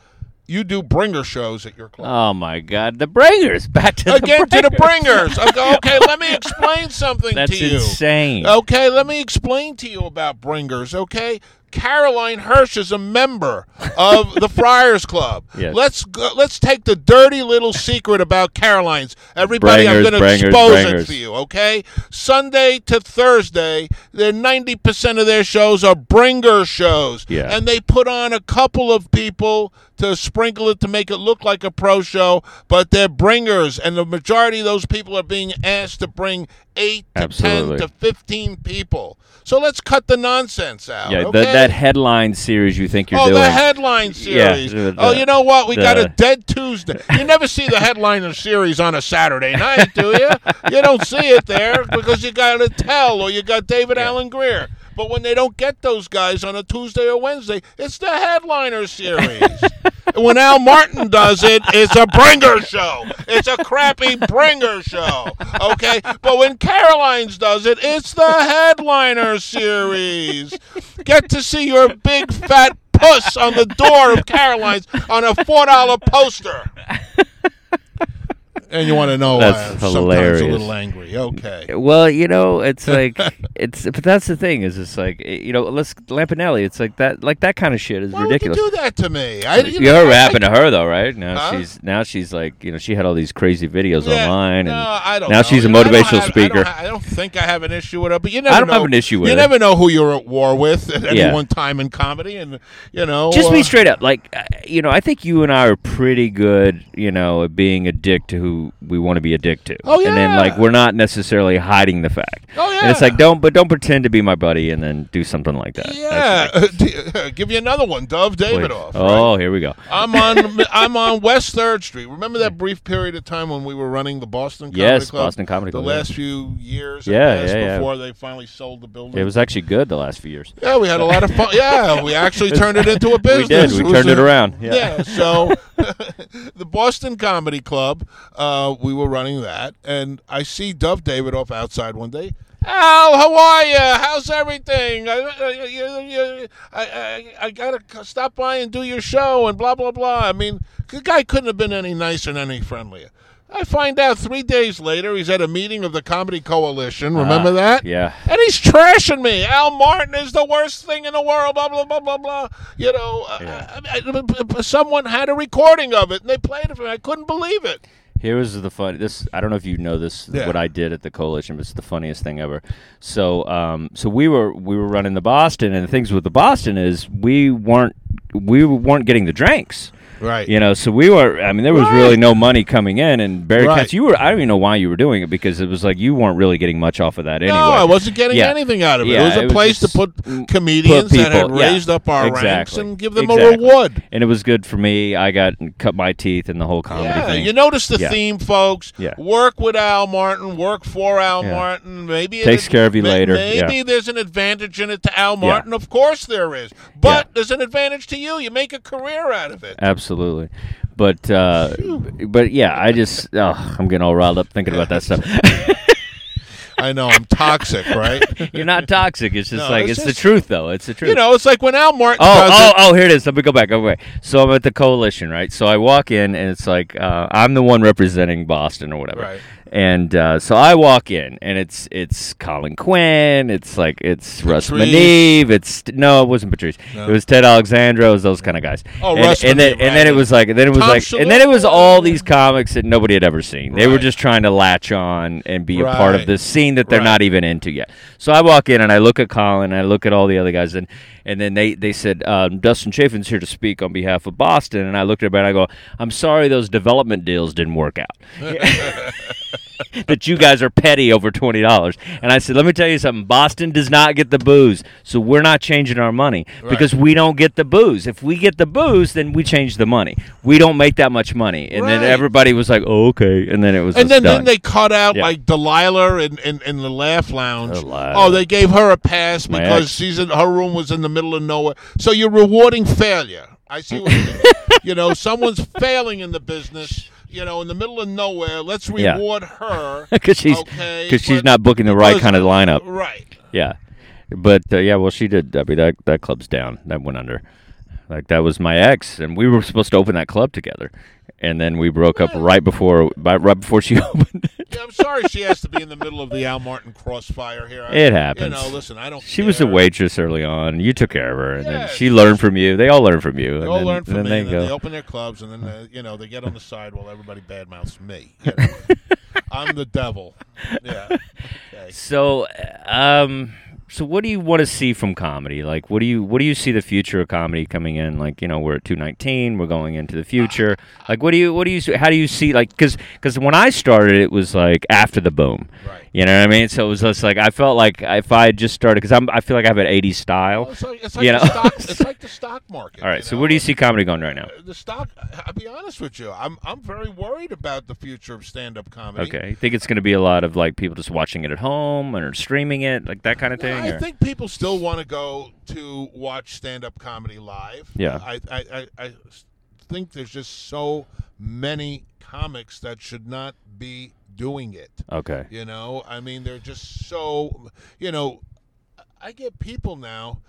Speaker 3: you do bringer shows at your club.
Speaker 2: Oh my God! The Bringers back to.
Speaker 3: Again,
Speaker 2: the
Speaker 3: to the bringers. I go, okay, let me explain something
Speaker 2: That's
Speaker 3: to you.
Speaker 2: That's insane.
Speaker 3: Okay, let me explain to you about bringers, okay? Caroline Hirsch is a member of the Friars Club.
Speaker 2: Yes.
Speaker 3: Let's go, let's take the dirty little secret about Caroline's. Everybody, I'm going to expose it for you, okay? Sunday to Thursday, they're 90% of their shows are bringer shows.
Speaker 2: Yeah.
Speaker 3: And they put on a couple of people to sprinkle it to make it look like a pro show, but they're bringers, and the majority of those people are being asked to bring eight to
Speaker 2: Absolutely.
Speaker 3: ten to fifteen people. So let's cut the nonsense out.
Speaker 2: Yeah,
Speaker 3: okay?
Speaker 2: that, that headline series you think you're
Speaker 3: oh,
Speaker 2: doing.
Speaker 3: the headline
Speaker 2: Yeah,
Speaker 3: series.
Speaker 2: the-
Speaker 3: oh, you know what? We got a dead Tuesday. You never see the headline of series on a Saturday night, do you? You don't see it there because you got Attell or you got David Alan Grier. But when they don't get those guys on a Tuesday or Wednesday, it's the headliner series. when Al Martin does it, it's a bringer show. It's a crappy bringer show. Okay? But when Caroline's does it, it's the headliner series. Get to see your big fat puss on the door of Caroline's on a four dollar poster. And you want to know
Speaker 2: That's
Speaker 3: hilarious. sometimes a little angry. Okay.
Speaker 2: Well, you know, it's like it's, but that's the thing is, it's like eh, you know, let's Lampanelli. It's like that, like that kind of shit is
Speaker 3: Why
Speaker 2: ridiculous.
Speaker 3: would you do that to me? I,
Speaker 2: You
Speaker 3: know,
Speaker 2: heard what
Speaker 3: I-
Speaker 2: to her though, right? Now
Speaker 3: Huh?
Speaker 2: she's now she's like you know she had all these crazy videos
Speaker 3: Yeah,
Speaker 2: online,
Speaker 3: no,
Speaker 2: and
Speaker 3: I don't
Speaker 2: now
Speaker 3: know.
Speaker 2: she's a
Speaker 3: know, I don't
Speaker 2: motivational
Speaker 3: I
Speaker 2: speaker.
Speaker 3: don't, I don't think I have an issue with her, but you never
Speaker 2: I don't
Speaker 3: know.
Speaker 2: have an issue with
Speaker 3: You
Speaker 2: her.
Speaker 3: never know who you're at war with at any
Speaker 2: Yeah.
Speaker 3: one time in comedy, and you know.
Speaker 2: Just
Speaker 3: uh,
Speaker 2: be straight up. Like, uh, you know, I think you and I are pretty good, you know, at being a dick to who we want to be a dick to.
Speaker 3: Oh,
Speaker 2: And then, like, we're not necessarily hiding the fact.
Speaker 3: Oh,
Speaker 2: And it's like, don't, but don't pretend to be my buddy and then do something like that.
Speaker 3: Yeah, give you another one,
Speaker 2: Dov like-
Speaker 3: Davidoff.
Speaker 2: Oh, here we go.
Speaker 3: I'm on I'm on West Third Street. Remember that brief period of time when we were running the Boston Comedy
Speaker 2: Yes,
Speaker 3: Club?
Speaker 2: Boston Comedy
Speaker 3: the
Speaker 2: Club, yeah.
Speaker 3: last few years,
Speaker 2: Yeah, yeah, yeah.
Speaker 3: before they finally sold the building.
Speaker 2: It was actually good the last few years.
Speaker 3: Yeah, we had a lot of fun. Yeah, we actually turned it into a business.
Speaker 2: we did. We
Speaker 3: was
Speaker 2: turned it around. Yeah.
Speaker 3: Yeah. so the Boston Comedy Club, uh, we were running that, and I see Dov Davidoff outside one day. Al, how are you? How's everything? I, I, I, I, I gotta stop by and do your show and blah blah blah. I mean, the guy couldn't have been any nicer and any friendlier. I find out three days later he's at a meeting of the Comedy Coalition. Remember
Speaker 2: Ah,
Speaker 3: that?
Speaker 2: Yeah.
Speaker 3: And he's trashing me. Al Martin is the worst thing in the world. Blah blah blah blah blah. You know, uh,
Speaker 2: Yeah.
Speaker 3: I- I- someone had a recording of it and they played it for me. I couldn't believe it.
Speaker 2: Here was the fun. This I don't know if you know this.
Speaker 3: Yeah.
Speaker 2: What I did at the coalition was the funniest thing ever. So, um, so we were we were running the Boston, and the things with the Boston is we weren't we weren't getting the drinks.
Speaker 3: Right.
Speaker 2: You know, so we were. I mean, there was
Speaker 3: Right.
Speaker 2: really no money coming in, and Barry
Speaker 3: Right.
Speaker 2: Katz, you were. I don't even know why you were doing it because it was like you weren't really getting much off of that anyway.
Speaker 3: No, I wasn't getting
Speaker 2: Yeah.
Speaker 3: anything out of it.
Speaker 2: Yeah,
Speaker 3: it was a
Speaker 2: it
Speaker 3: place to put
Speaker 2: put
Speaker 3: comedians that had
Speaker 2: yeah,
Speaker 3: raised up our ranks and give them
Speaker 2: Exactly.
Speaker 3: a reward.
Speaker 2: and it was good for me. I got cut my teeth in the whole comedy
Speaker 3: Yeah,
Speaker 2: thing.
Speaker 3: you notice the theme, folks.
Speaker 2: Yeah.
Speaker 3: Work with Al Martin. Work for Al. Martin. Maybe it
Speaker 2: Takes care of you
Speaker 3: may-
Speaker 2: later.
Speaker 3: Maybe there's an advantage in it to Al. Martin. Of course there is, but there's an advantage to you. You make a career out of it.
Speaker 2: Absolutely, but uh, but yeah, I just oh, I'm getting all riled up thinking about that stuff.
Speaker 3: I know I'm toxic, right?
Speaker 2: You're not toxic. It's just
Speaker 3: No,
Speaker 2: like
Speaker 3: it's
Speaker 2: it's, the truth, though. It's the truth.
Speaker 3: you know, it's like when Al Martin
Speaker 2: Oh,
Speaker 3: does
Speaker 2: oh,
Speaker 3: it.
Speaker 2: oh! Here it is. Let me go back. Okay, so I'm at the coalition, right? So I walk in, and it's like uh, I'm the one representing Boston or whatever.
Speaker 3: Right.
Speaker 2: And uh, so I walk in, and it's it's Colin Quinn. It's like it's Russ. Meneve. It's no, it wasn't Patrice.
Speaker 3: No.
Speaker 2: It was Ted Alexandro. It was those kind of guys.
Speaker 3: Oh,
Speaker 2: and,
Speaker 3: Russ
Speaker 2: and then and then it was like and then it was
Speaker 3: Tom
Speaker 2: like and then it was all these comics that nobody had ever seen. They were just trying to latch on and be a part of this scene that they're
Speaker 3: Right.
Speaker 2: not even into yet. So I walk in and I look at Colin, and I look at all the other guys, and and then they they said um, Dustin Chafin's here to speak on behalf of Boston, and I looked at it and I go, I'm sorry those development deals didn't work out. that you guys are petty over twenty dollars, and I said, let me tell you something. Boston does not get the booze, so we're not changing our money because we don't get the booze. If we get the booze, then we change the money. We don't make that much money, and then everybody was like, oh, okay, and then it was
Speaker 3: And then,
Speaker 2: done.
Speaker 3: then they cut out
Speaker 2: Yeah.
Speaker 3: like Delilah in, in, in the Laugh Lounge.
Speaker 2: Delilah.
Speaker 3: Oh, they gave her a pass
Speaker 2: My
Speaker 3: because
Speaker 2: ex.
Speaker 3: she's in, her room was in the middle of nowhere. So you're rewarding failure. I see what you mean. you know, someone's failing in the business. You know, in the middle of nowhere. Let's
Speaker 2: Yeah.
Speaker 3: reward her
Speaker 2: because she's
Speaker 3: okay,
Speaker 2: because she's not booking the right kind of lineup.
Speaker 3: Right.
Speaker 2: Yeah, but uh, yeah, well, she did. I mean, that that club's down. That went under. Like that was my ex, and we were supposed to open that club together, and then we broke up right before by, right before she opened it.
Speaker 3: Yeah, I'm sorry she has to be in the middle of the Al Martin crossfire here. I-
Speaker 2: It happens.
Speaker 3: You know, listen, I don't.
Speaker 2: She was a waitress early on. You took care of her, and
Speaker 3: Yeah,
Speaker 2: then
Speaker 3: she
Speaker 2: learned from you. They all learn from you.
Speaker 3: They
Speaker 2: and
Speaker 3: all
Speaker 2: then,
Speaker 3: learn from
Speaker 2: then
Speaker 3: me,
Speaker 2: they
Speaker 3: and then they open their clubs, and then uh, you know they get on the side while everybody badmouths me. you know. I'm the devil. Yeah. Okay.
Speaker 2: So, um, so what do you want to see from comedy? Like, what do you what do you see the future of comedy coming in? Like, you know, we're at two nineteen. We're going into the future. Like, what do you what do you how do you see like because because when I started, it was like after the boom.
Speaker 3: Right.
Speaker 2: You know what I mean? So it was just like I felt like if I had just started because I'm I feel like I have an '80s style.
Speaker 3: Well, it's like, it's like
Speaker 2: you
Speaker 3: the
Speaker 2: know?
Speaker 3: stock. It's like the stock market.
Speaker 2: All right. So
Speaker 3: know?
Speaker 2: where do you see comedy going right now?
Speaker 3: Uh, The stock. I'll be honest with you. I'm I'm very worried about the future of stand-up comedy.
Speaker 2: Okay. You think it's going to be a lot of like people just watching it at home or streaming it, like that kind of thing?
Speaker 3: I
Speaker 2: or-
Speaker 3: think people still want to go to watch stand-up comedy live.
Speaker 2: Yeah.
Speaker 3: I, I, I, I think there's just so many comics that should not be doing it.
Speaker 2: Okay.
Speaker 3: You know, I mean, they're just so, you know, I get people now,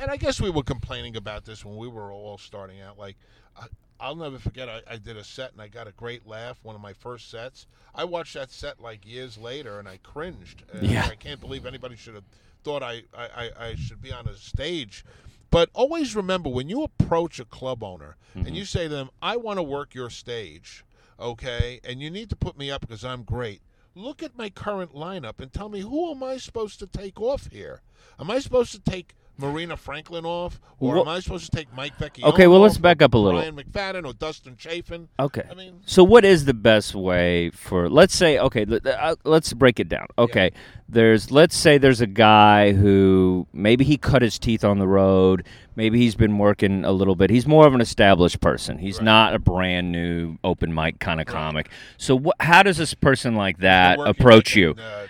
Speaker 3: and I guess we were complaining about this when we were all starting out. Like, I, I'll never forget, I, I did a set and I got a great laugh, one of my first sets. I watched that set like years later and I cringed. And
Speaker 2: Yeah.
Speaker 3: I can't believe anybody should have thought I, I, I, I should be on a stage. But always remember when you approach a club owner and mm-hmm. you say to them, I want to work your stage, okay, and you need to put me up because I'm great. Look at my current lineup and tell me who am I supposed to take off here? Am I supposed to take Marina Franklin off, or
Speaker 2: Well-
Speaker 3: am I supposed to take Mike Vecchione?
Speaker 2: Okay, well, let's back up a little.
Speaker 3: Brian McFadden or Dustin Chafin.
Speaker 2: Okay.
Speaker 3: I mean,
Speaker 2: So, what is the best way for? Let's say, okay, uh, let's break it down. Okay, there's let's say there's a guy who maybe he cut his teeth on the road. Maybe he's been working a little bit. He's more of an established person. He's not a brand new open mic kind of comic. So, wh- how does this person like that approach you?
Speaker 3: uh,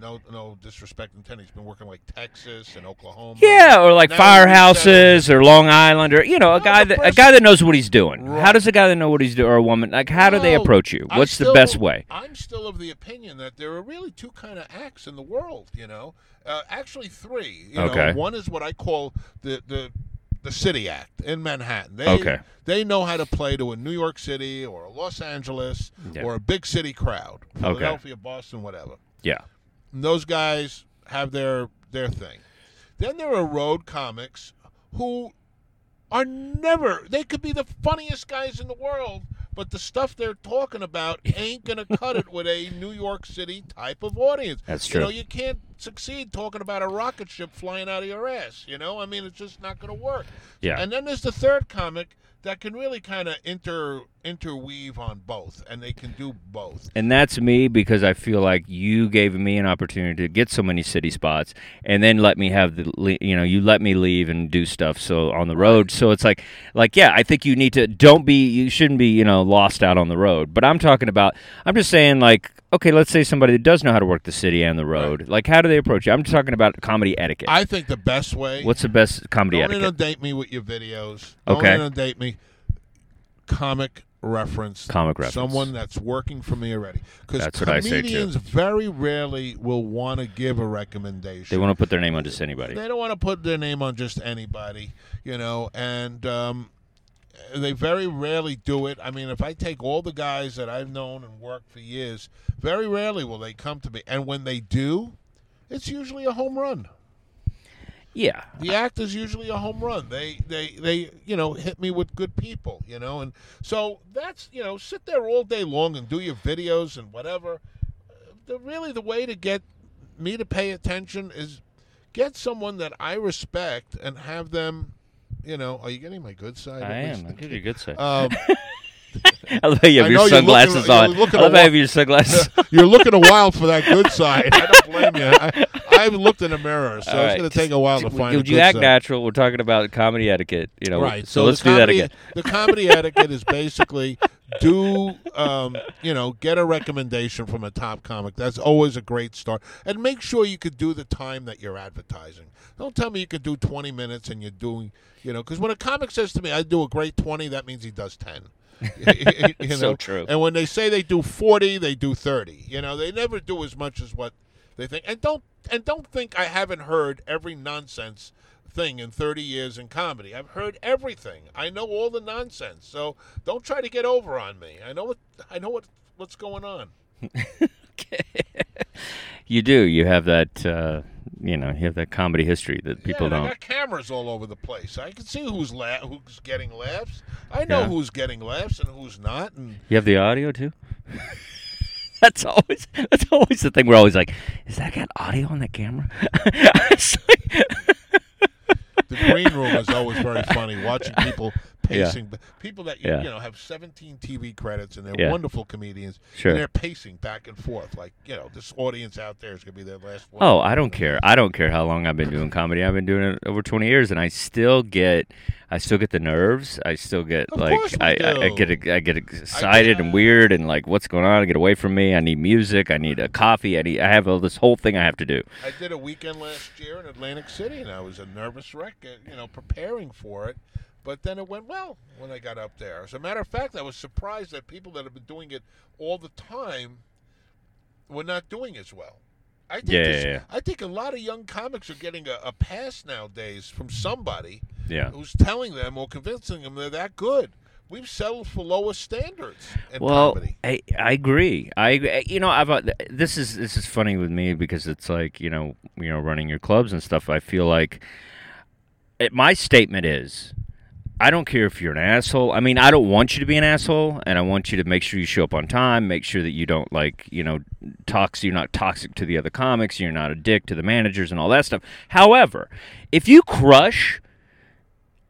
Speaker 3: no, no disrespect intended. He's been working like Texas and Oklahoma.
Speaker 2: Yeah, or like
Speaker 3: Now
Speaker 2: firehouses or Long Island, or you know, a
Speaker 3: No,
Speaker 2: guy that a guy that knows what he's doing. How does a guy that know what he's doing, or a woman, like how do they approach you? What's the best way?
Speaker 3: I'm still of the opinion that there are really two kind of acts in the world. You know, uh, actually three. You
Speaker 2: Okay.
Speaker 3: Know, one is what I call the the the city act in Manhattan. They,
Speaker 2: Okay.
Speaker 3: They know how to play to a New York City or a Los Angeles
Speaker 2: Yeah.
Speaker 3: or a big city crowd, Philadelphia, Boston, whatever.
Speaker 2: Yeah.
Speaker 3: And those guys have their their thing. Then there are road comics who are never they could be the funniest guys in the world, but the stuff they're talking about ain't gonna cut it with a New York City type of audience.
Speaker 2: That's true.
Speaker 3: You know, you can't succeed talking about a rocket ship flying out of your ass, you know? I mean it's just not gonna work.
Speaker 2: Yeah.
Speaker 3: And then there's the third comic that can really kind of inter interweave on both, and they can do both.
Speaker 2: And that's me because I feel like you gave me an opportunity to get so many city spots, and then let me have the, you know, you let me leave and do stuff. So on the road, so it's like, like yeah, I think you need to don't be, you shouldn't be, you know, lost out on the road. But I'm talking about, I'm just saying like, okay, let's say somebody that does know how to work the city and the road, like how do they approach you? I'm talking about comedy etiquette.
Speaker 3: I think the best way.
Speaker 2: What's the best comedy etiquette?
Speaker 3: Don't
Speaker 2: etiquette?
Speaker 3: inundate me with your videos. Don't
Speaker 2: Okay.
Speaker 3: inundate me. Comic reference.
Speaker 2: Comic reference.
Speaker 3: Someone that's working for me already. Because
Speaker 2: That's what I say, too.
Speaker 3: comedians very rarely will want to give a recommendation.
Speaker 2: They want to put their name on just anybody.
Speaker 3: They don't want to put their name on just anybody, you know, and um, they very rarely do it. I mean, if I take all the guys that I've known and worked for years, very rarely will they come to me. And when they do, it's usually a home run.
Speaker 2: Yeah.
Speaker 3: The act is usually a home run. They they they you know hit me with good people, you know, and so that's you know sit there all day long and do your videos and whatever. The really the way to get me to pay attention is get someone that I respect and have them. You know, are you getting my good side?
Speaker 2: I am.
Speaker 3: least?
Speaker 2: I'll give you good side.
Speaker 3: Um,
Speaker 2: I love how you have your sunglasses
Speaker 3: looking-
Speaker 2: on.
Speaker 3: looking
Speaker 2: I love
Speaker 3: a
Speaker 2: how you have your sunglasses
Speaker 3: you're looking a while for that good side. I don't blame you. I, I haven't looked in the mirror, so
Speaker 2: All
Speaker 3: it's going to take a while to find.
Speaker 2: Would you act
Speaker 3: side.
Speaker 2: natural? We're talking about comedy etiquette, you know.
Speaker 3: Right.
Speaker 2: So,
Speaker 3: the
Speaker 2: let's do that again.
Speaker 3: The comedy etiquette is basically do um, you know get a recommendation from a top comic. That's always a great start, and make sure you could do the time that you're advertising. Don't tell me you could do 20 minutes and you're doing you know because when a comic says to me I do a great 20, that means he does 10. you know?
Speaker 2: So true.
Speaker 3: And when they say they do 40, they do 30. You know, they never do as much as what they think. And don't and don't think I haven't heard every nonsense thing in 30 years in comedy. I've heard everything. I know all the nonsense. So don't try to get over on me. I know what I know what what's going on.
Speaker 2: You do. You have that. Uh, you know, you have that comedy history that people
Speaker 3: yeah,
Speaker 2: don't.
Speaker 3: got cameras all over the place. I can see who's la- who's getting laughs. I know
Speaker 2: Yeah.
Speaker 3: who's getting laughs and who's not. And
Speaker 2: You have the audio too. that's always that's always the thing. We're always like, is that got audio on the camera?
Speaker 3: The green room is always very funny watching people pacing people that you,
Speaker 2: Yeah.
Speaker 3: you know have 17 TV credits and they're
Speaker 2: Yeah.
Speaker 3: wonderful comedians
Speaker 2: Sure.
Speaker 3: and they're pacing back and forth like you know this audience out there is going to be their last one
Speaker 2: oh, I don't care. I don't care how long I've been doing comedy. I've been doing it over twenty years, and I still get, I still get the nerves. I still get
Speaker 3: Of
Speaker 2: like, I, I, I get, I get excited and weird, and like, what's going on? I get away from me. I need music. I need a coffee. I need. I have all this whole thing I have to do.
Speaker 3: I did a weekend last year in Atlantic City and I was a nervous wreck uh, you know preparing for it but then it went well when I got up there as a matter of fact I was surprised that people that have been doing it all the time were not doing as well I think
Speaker 2: Yeah,
Speaker 3: this-
Speaker 2: yeah, yeah.
Speaker 3: I think a lot of young comics are getting a, a pass nowadays from somebody
Speaker 2: Yeah.
Speaker 3: who's telling them or convincing them they're that good. We've settled for lower standards in
Speaker 2: well,
Speaker 3: comedy.
Speaker 2: I I agree. I you know I've uh, this is this is funny with me because it's like you know you know running your clubs and stuff. I feel like it, my statement is. I don't care if you're an asshole. I mean, I don't want you to be an asshole, and I want you to make sure you show up on time. Make sure that you don't like, you know, toxic. You're not toxic to the other comics. You're not a dick to the managers and all that stuff. However, if you crush,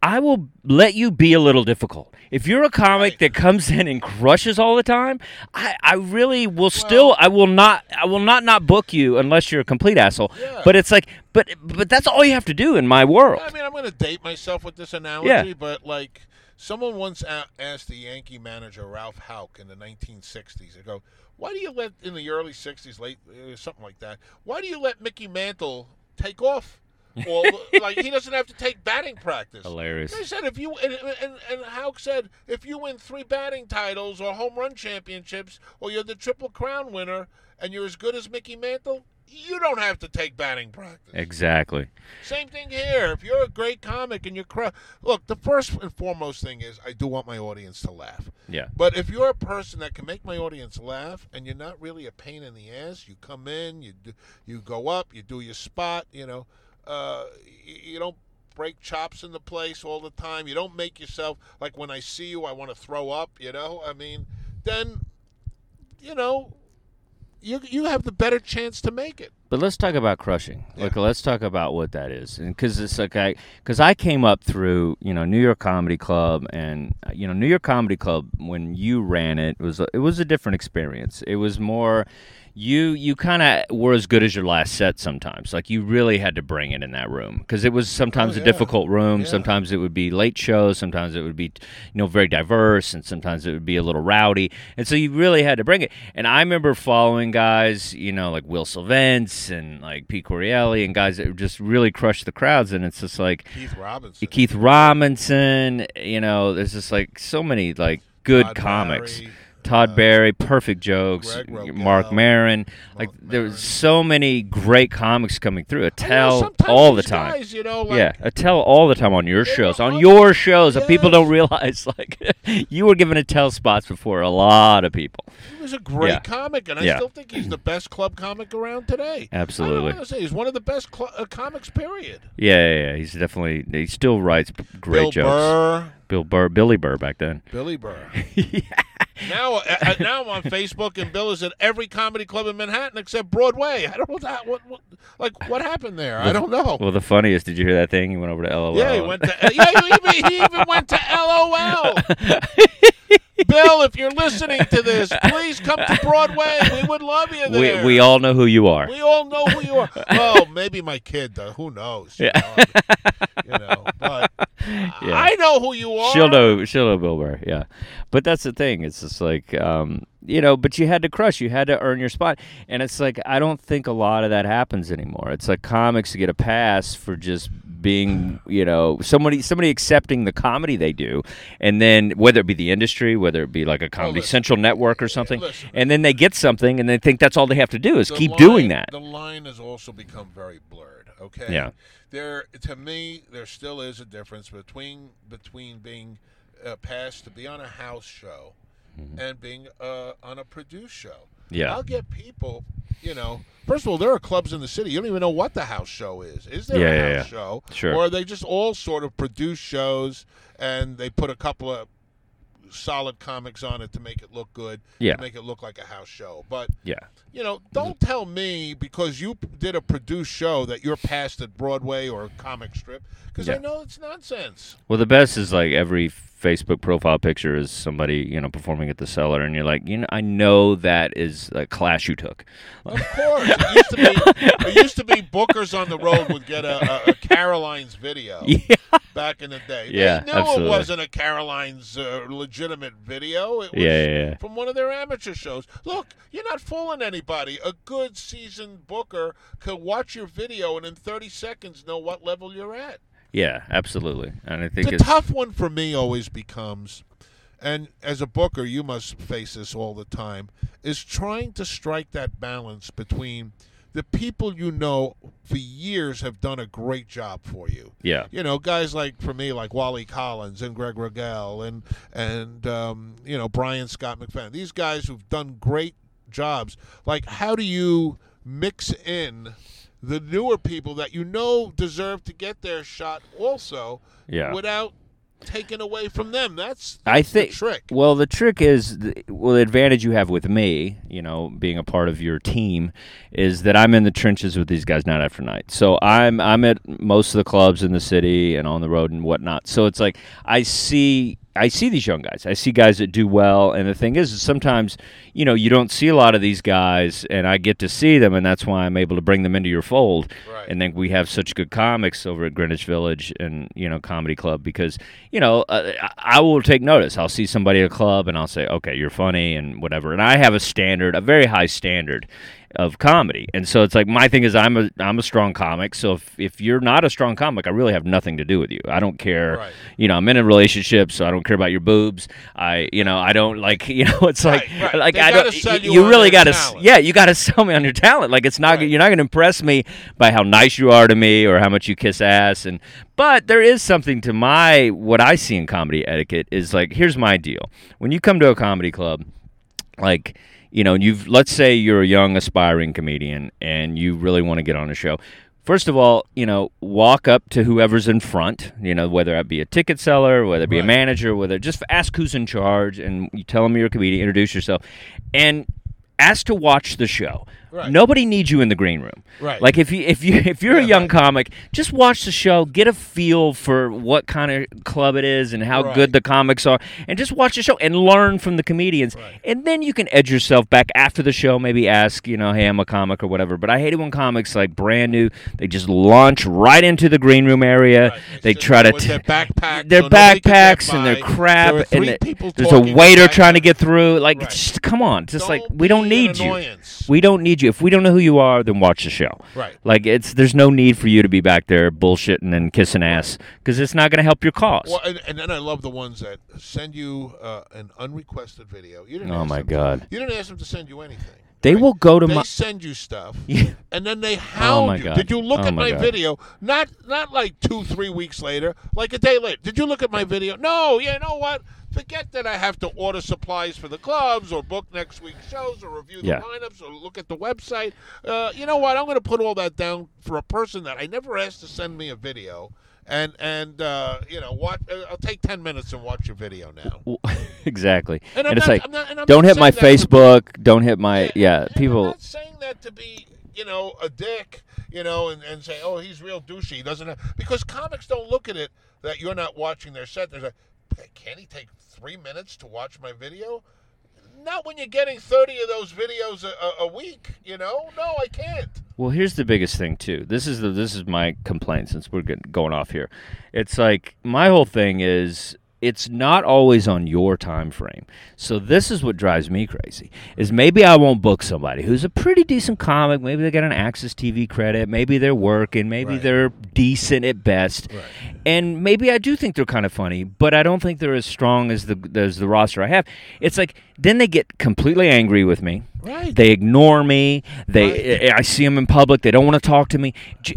Speaker 2: I will let you be a little difficult. If you're a comic that comes in and crushes all the time, I, I really will still I will not I will not not book you unless you're a complete asshole.
Speaker 3: Yeah.
Speaker 2: But it's like but but that's all you have to do in my world.
Speaker 3: I mean, I'm going to date myself with this analogy,
Speaker 2: Yeah.
Speaker 3: but like someone once asked the Yankee manager Ralph Houk in the 1960s, they go, "Why do you let in the early 60s, late uh, something like that? Why do you let Mickey Mantle take off?" Well, like he doesn't have to take batting practice.
Speaker 2: Hilarious.
Speaker 3: They said if you and, and and Houk said if you win three batting titles or home run championships or you're the triple crown winner and you're as good as Mickey Mantle, you don't have to take batting practice.
Speaker 2: Exactly.
Speaker 3: Same thing here. If you're a great comic and you're cr- look, the first and foremost thing is I do want my audience to laugh.
Speaker 2: Yeah.
Speaker 3: But if you're a person that can make my audience laugh and you're not really a pain in the ass, you come in, you do, you go up, you do your spot, you know, uh, you don't break chops in the place all the time. You don't make yourself like when I see you, I want to throw up. You know, I mean, then, you know, you you have the better chance to make it.
Speaker 2: But let's talk about crushing. Like, let's talk about what that is, and because it's like I, because I came up through you know New York Comedy Club, and uh, you know New York Comedy Club when you ran it was a- it was a different experience. It was more. You you kind of were as good as your last set sometimes. Like you really had to bring it in that room because it was oh, sometimes
Speaker 3: Oh,
Speaker 2: a difficult room.
Speaker 3: Yeah.
Speaker 2: Sometimes it would be late shows. Sometimes it would be you know very diverse, and sometimes it would be a little rowdy. And so you really had to bring it. And I remember following guys, you know, like Will Sylvince and like Pete Correale and guys that just really crushed the crowds. And it's just like
Speaker 3: Keith Robinson.
Speaker 2: Keith Robinson. You know, there's just like so many like good
Speaker 3: Todd
Speaker 2: comics.
Speaker 3: Barry,
Speaker 2: Todd
Speaker 3: uh,
Speaker 2: Barry, perfect jokes. Marc Maron, like
Speaker 3: Marc
Speaker 2: there
Speaker 3: Maron.
Speaker 2: was so many great comics coming thugh.
Speaker 3: I know
Speaker 2: all the time.
Speaker 3: Guys, you know, like,
Speaker 2: yeah, Attell all the time on your shows. On your shows, that people don't realize. Like you were giving Attell spots before a lot of people.
Speaker 3: He was a great
Speaker 2: Yeah.
Speaker 3: comic, and I
Speaker 2: Yeah.
Speaker 3: still think he's the best club comic around today.
Speaker 2: Absolutely.
Speaker 3: I don't want to say he's one of the best cl- uh, comics. Period.
Speaker 2: Yeah, yeah, yeah. He's definitely he still writes great
Speaker 3: Bill
Speaker 2: jokes.
Speaker 3: Burr,
Speaker 2: Bill Burr, Billy Burr back then.
Speaker 3: Billy Burr. yeah. Now, uh, uh, now I'm on Facebook, and Bill is at every comedy club in Manhattan except Broadway. I don't know that. What, what, like, what happened there? I don't know.
Speaker 2: Well, the funniest, did you hear that thing? He went over to LOL.
Speaker 3: yeah, he went to. Yeah, he even, he even went to LOL. Bill, if you're listening to this, please come to Broadway. We would love you there.
Speaker 2: we we all know who you are.
Speaker 3: We all know who you are. Well, maybe my kid, though. Who knows? You know, you know, but I know who you are.
Speaker 2: She'll know. She'll know Bill Burr. Yeah, but that's the thing. It's just like um, you know. But you had to crush. You had to earn your spot. And it's like I don't think a lot of that happens anymore. It's like comics get a pass for just being you know somebody somebody accepting the comedy they do and then whether it be the industry whether it be like a comedy central network or something and then they get something and they think that's all they have to do is
Speaker 3: The
Speaker 2: keep
Speaker 3: line-
Speaker 2: doing that
Speaker 3: The line has also become very blurred. Okay.
Speaker 2: Yeah.
Speaker 3: There, to me, there still is a difference between between being uh, passed to be on a house show and being uh, on a produced show.
Speaker 2: Yeah.
Speaker 3: I'll get people. You know, first of all, there are clubs in the city. You don't even know what the house show is. Is there
Speaker 2: Yeah,
Speaker 3: a
Speaker 2: yeah,
Speaker 3: house
Speaker 2: yeah.
Speaker 3: show?
Speaker 2: Sure.
Speaker 3: Or are they just all sort of produce shows and they put a couple of solid comics on it to make it look good,
Speaker 2: Yeah.
Speaker 3: to make it look like a house show. But
Speaker 2: yeah
Speaker 3: you know, don't tell me because you did a produced show that you're past at Broadway or a comic strip because I know it's nonsense.
Speaker 2: Well, the best is like every Facebook profile picture is somebody you know performing at the cellar, and you're like, you know, I know that is a class you took.
Speaker 3: Of course, it used to be. It used to be bookers on the road would get a, a, a Caroline's video
Speaker 2: Yeah.
Speaker 3: back in the day.
Speaker 2: Yeah,
Speaker 3: they knew
Speaker 2: absolutely.
Speaker 3: it wasn't a Caroline's uh, legitimate video. It was
Speaker 2: Yeah, yeah, yeah.
Speaker 3: from one of their amateur shows. Look, you're not fooling anybody. A good seasoned booker could watch your video and in 30 seconds know what level you're at.
Speaker 2: Yeah, absolutely. And I think
Speaker 3: the
Speaker 2: it's
Speaker 3: tough one for me always becomes and as a booker you must face this all the time is trying to strike that balance between the people you know for years have done a great job for you.
Speaker 2: Yeah,
Speaker 3: you know guys like for me like wally collins and greg rogel and and um, you know brian scott mcfadden. These guys who've done great jobs. Like how do you mix in the newer people that you know deserve to get their shot also
Speaker 2: Yeah.
Speaker 3: without taking away from them that's,
Speaker 2: I
Speaker 3: that's
Speaker 2: think.
Speaker 3: trick
Speaker 2: Well, the trick is, the, well, the advantage you have with me, you know, being a part of your team, is that I'm in the trenches with these guys night after night. So I'm I'm at most of the clubs in the city and on the road and whatnot. So it's like I see. I see these young guys. I see guys that do well, and the thing is, is sometimes, you know, you don't see a lot of these guys, and I get to see them, and that's why I'm able to bring them into your fold.
Speaker 3: Right.
Speaker 2: And then we have such good comics over at Greenwich Village and you know Comedy Club because you know uh, I I will take notice. I'll see somebody at a club and I'll say, okay, you're funny and whatever. And I have a standard, a very high standard of comedy. And so it's like my thing is I'm a I'm a strong comic. So if if you're not a strong comic, I really have nothing to do with you. I don't care.
Speaker 3: Right.
Speaker 2: You know, I'm in a relationship, so I don't care about your boobs. I you know I don't like you know it's like
Speaker 3: Right,
Speaker 2: like
Speaker 3: They
Speaker 2: I don't.
Speaker 3: you
Speaker 2: you really got to yeah you got to sell me on your talent. Like it's not you're not going to impress me by how nice you are to me or how much you kiss ass and but there is something to my what I see in comedy etiquette is like here's my deal. When you come to a comedy club like you know you've let's say you're a young aspiring comedian and you really want to get on a show. First of all you know walk up to whoever's in front you know whether it be a ticket seller whether it be a manager whether just ask who's in charge and you tell them you're a comedian introduce yourself. And ask to watch the show
Speaker 3: Right.
Speaker 2: Nobody needs you in the green room.
Speaker 3: Right.
Speaker 2: Like if you if you if you're a young
Speaker 3: right.
Speaker 2: comic, just watch the show, get a feel for what kind of club it is and how
Speaker 3: Right.
Speaker 2: good the comics are, and just watch the show and learn from the comedians. And then you can edge yourself back after the show. Maybe ask, you know, hey, I'm a comic or whatever. But I hate it when comics like brand new, they just launch right into the green room area. They try to
Speaker 3: with their backpacks,
Speaker 2: their
Speaker 3: so nobody can get
Speaker 2: backpacks and their crap, and the- there's a waiter trying to get through. Like, just come on, just like
Speaker 3: Don't
Speaker 2: we don't need you. We don't need you. If we don't know who you are, then watch the show.
Speaker 3: Right.
Speaker 2: Like it's there's no need for you to be back there bullshitting and kissing ass because it's not going to help your cause.
Speaker 3: Well, and, and then I love the ones that send you uh, an unrequested video. You didn't
Speaker 2: Oh,
Speaker 3: ask
Speaker 2: my
Speaker 3: them to-
Speaker 2: God.
Speaker 3: you didn't ask them to send you anything.
Speaker 2: They
Speaker 3: right?
Speaker 2: will go to
Speaker 3: they
Speaker 2: my-
Speaker 3: send you stuff,
Speaker 2: Yeah.
Speaker 3: and then they hound
Speaker 2: my
Speaker 3: you.
Speaker 2: God.
Speaker 3: Did you look
Speaker 2: Oh,
Speaker 3: at
Speaker 2: my
Speaker 3: my, video? Not not like two, three weeks later, like a day later. Did you look at my video? No. Yeah, you know what? Forget that I have to order supplies for the clubs or book next week's shows or review the
Speaker 2: Yeah.
Speaker 3: lineups or look at the website. Uh, you know what? I'm going to put all that down for a person that I never asked to send me a video. And and uh, you know what? Uh, I'll take ten minutes and watch your video now.
Speaker 2: exactly.
Speaker 3: And
Speaker 2: And,
Speaker 3: I'm
Speaker 2: it's
Speaker 3: not-
Speaker 2: like,
Speaker 3: I'm not- and I'm
Speaker 2: don't hit my
Speaker 3: to be-
Speaker 2: Facebook. Don't hit my yeah.
Speaker 3: and
Speaker 2: people.
Speaker 3: I'm not saying that to be, you know, a dick, you know, and, and say, oh, he's real douchey. He doesn't have, because comics don't look at it that you're not watching their set. They're like, "Hey, can he take three minutes to watch my video? Not when you're getting 30 of those videos a, a, week, you know? No, I can't.
Speaker 2: Well, here's the biggest thing too. This is the this is my complaint since we're get- going off here. It's like my whole thing is it's not always on your time frame. So this is what drives me crazy. Is maybe I won't book somebody who's a pretty decent comic. Maybe they got an AXS TV credit. Maybe they're working. Maybe
Speaker 3: Right.
Speaker 2: they're decent at best. And maybe I do think they're kind of funny, but I don't think they're as strong as the as the roster I have. It's like then they get completely angry with me.
Speaker 3: Right.
Speaker 2: They ignore me. They eh, eh, I see them in public. They don't want to talk to me.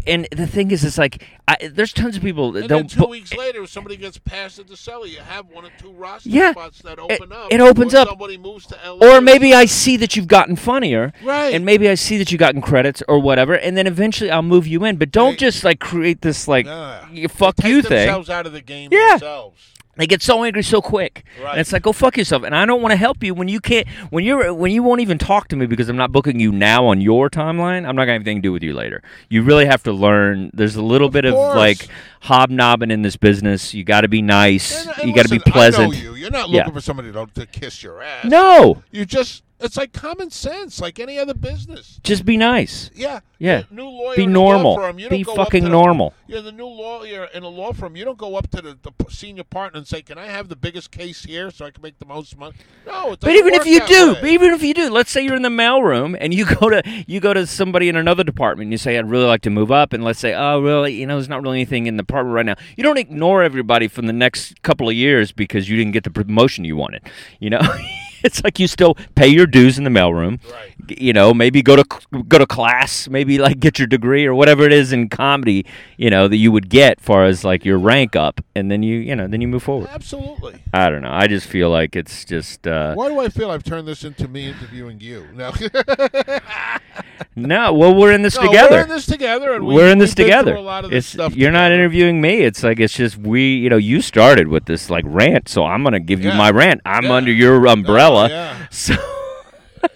Speaker 2: And the thing is, it's like I, there's tons of people that
Speaker 3: And
Speaker 2: don't.
Speaker 3: two weeks eh, later, if somebody gets past at the cellar, you have one or two roster
Speaker 2: Yeah.
Speaker 3: spots that
Speaker 2: It-
Speaker 3: open up.
Speaker 2: it opens
Speaker 3: or
Speaker 2: up.
Speaker 3: Somebody moves to LA.
Speaker 2: or maybe I see that you've gotten funnier,
Speaker 3: Right.
Speaker 2: And maybe I see that you've gotten credits or whatever, and then eventually I'll move you in. But don't
Speaker 3: They-
Speaker 2: just like create this like you fuck you thing.
Speaker 3: themselves out of the game
Speaker 2: Yeah.
Speaker 3: themselves.
Speaker 2: They get so angry so quick,
Speaker 3: Right.
Speaker 2: and it's like, go fuck yourself. And I don't want to help you when you can't, when you're, when you won't even talk to me because I'm not booking you now on your timeline. I'm not gonna have anything to do with you later. You really have to learn. There's a little bit of like hobnobbing in this business. You got to be nice.
Speaker 3: And- and
Speaker 2: you got to be pleasant.
Speaker 3: I know you. You're not
Speaker 2: Yeah.
Speaker 3: looking for somebody to, to kiss your ass.
Speaker 2: No,
Speaker 3: You just it's like common sense, like any other business.
Speaker 2: just be nice.
Speaker 3: Yeah.
Speaker 2: Yeah.
Speaker 3: New lawyer
Speaker 2: Be
Speaker 3: in a law
Speaker 2: normal.
Speaker 3: firm, you
Speaker 2: Be
Speaker 3: don't go up
Speaker 2: fucking
Speaker 3: to the-
Speaker 2: normal.
Speaker 3: You're the new lawyer in a law firm. You don't go up to the, the senior partner and say, "Can I have the biggest case here so I can make the most money?" No, it
Speaker 2: But even if you do, but even if you do, let's say you're in the mailroom and you go to you go to somebody in another department and you say I'd really like to move up and let's say oh really you know there's not really anything in the department right now. You don't ignore everybody from the next couple of years because you didn't get the promotion you wanted. You know, it's like you still pay your dues in the mailroom.
Speaker 3: Right.
Speaker 2: You know, maybe go to go to class, maybe like get your degree or whatever it is in comedy. You know that you would get far as like your rank up, and then you you know then you move forward.
Speaker 3: Absolutely.
Speaker 2: I don't know. I just feel like it's just. Uh,
Speaker 3: Why do I feel I've turned this into me interviewing you? No,
Speaker 2: No, well, we're in this
Speaker 3: No,
Speaker 2: together.
Speaker 3: We're in this together, and we,
Speaker 2: We're in this together.
Speaker 3: A lot of this
Speaker 2: It's
Speaker 3: stuff
Speaker 2: you're not interviewing me. It's like it's just we. You know, you started with this like rant, so I'm gonna give you my rant. I'm
Speaker 3: Yeah.
Speaker 2: under your umbrella.
Speaker 3: Yeah.
Speaker 2: So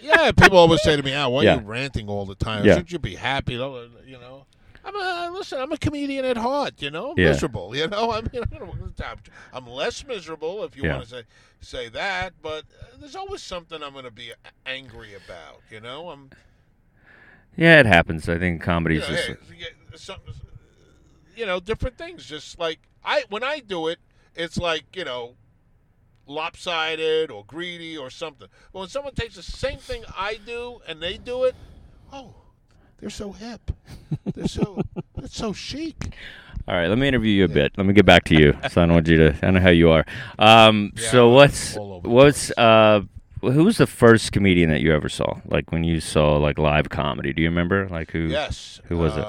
Speaker 3: yeah, people always say to me, "Al, why
Speaker 2: Yeah.
Speaker 3: are you ranting all the time?
Speaker 2: Yeah.
Speaker 3: Shouldn't you be happy?" You know, I'm a listen. I'm a comedian at heart. You know,
Speaker 2: Yeah.
Speaker 3: miserable. You know, I'm, you know, I'm less miserable if you
Speaker 2: Yeah.
Speaker 3: want to say say that, but uh, there's always something I'm going to be angry about. You know, I'm.
Speaker 2: yeah, it happens. I think
Speaker 3: You
Speaker 2: comedy's
Speaker 3: know,
Speaker 2: just.
Speaker 3: hey, some, you know, different things. Just like I, when I do it, it's like you know, lopsided or greedy or something. But when someone takes the same thing I do and they do it, oh, they're so hip. They're so it's so chic.
Speaker 2: All right, let me interview you a bit. Let me get back to you. So I don't want you to. I don't know how you are. Um,
Speaker 3: Yeah,
Speaker 2: so what's
Speaker 3: all over the
Speaker 2: what's uh. Who was the first comedian that you ever saw? Like when you saw like live comedy? Do you remember? Like who?
Speaker 3: Yes.
Speaker 2: Who was it?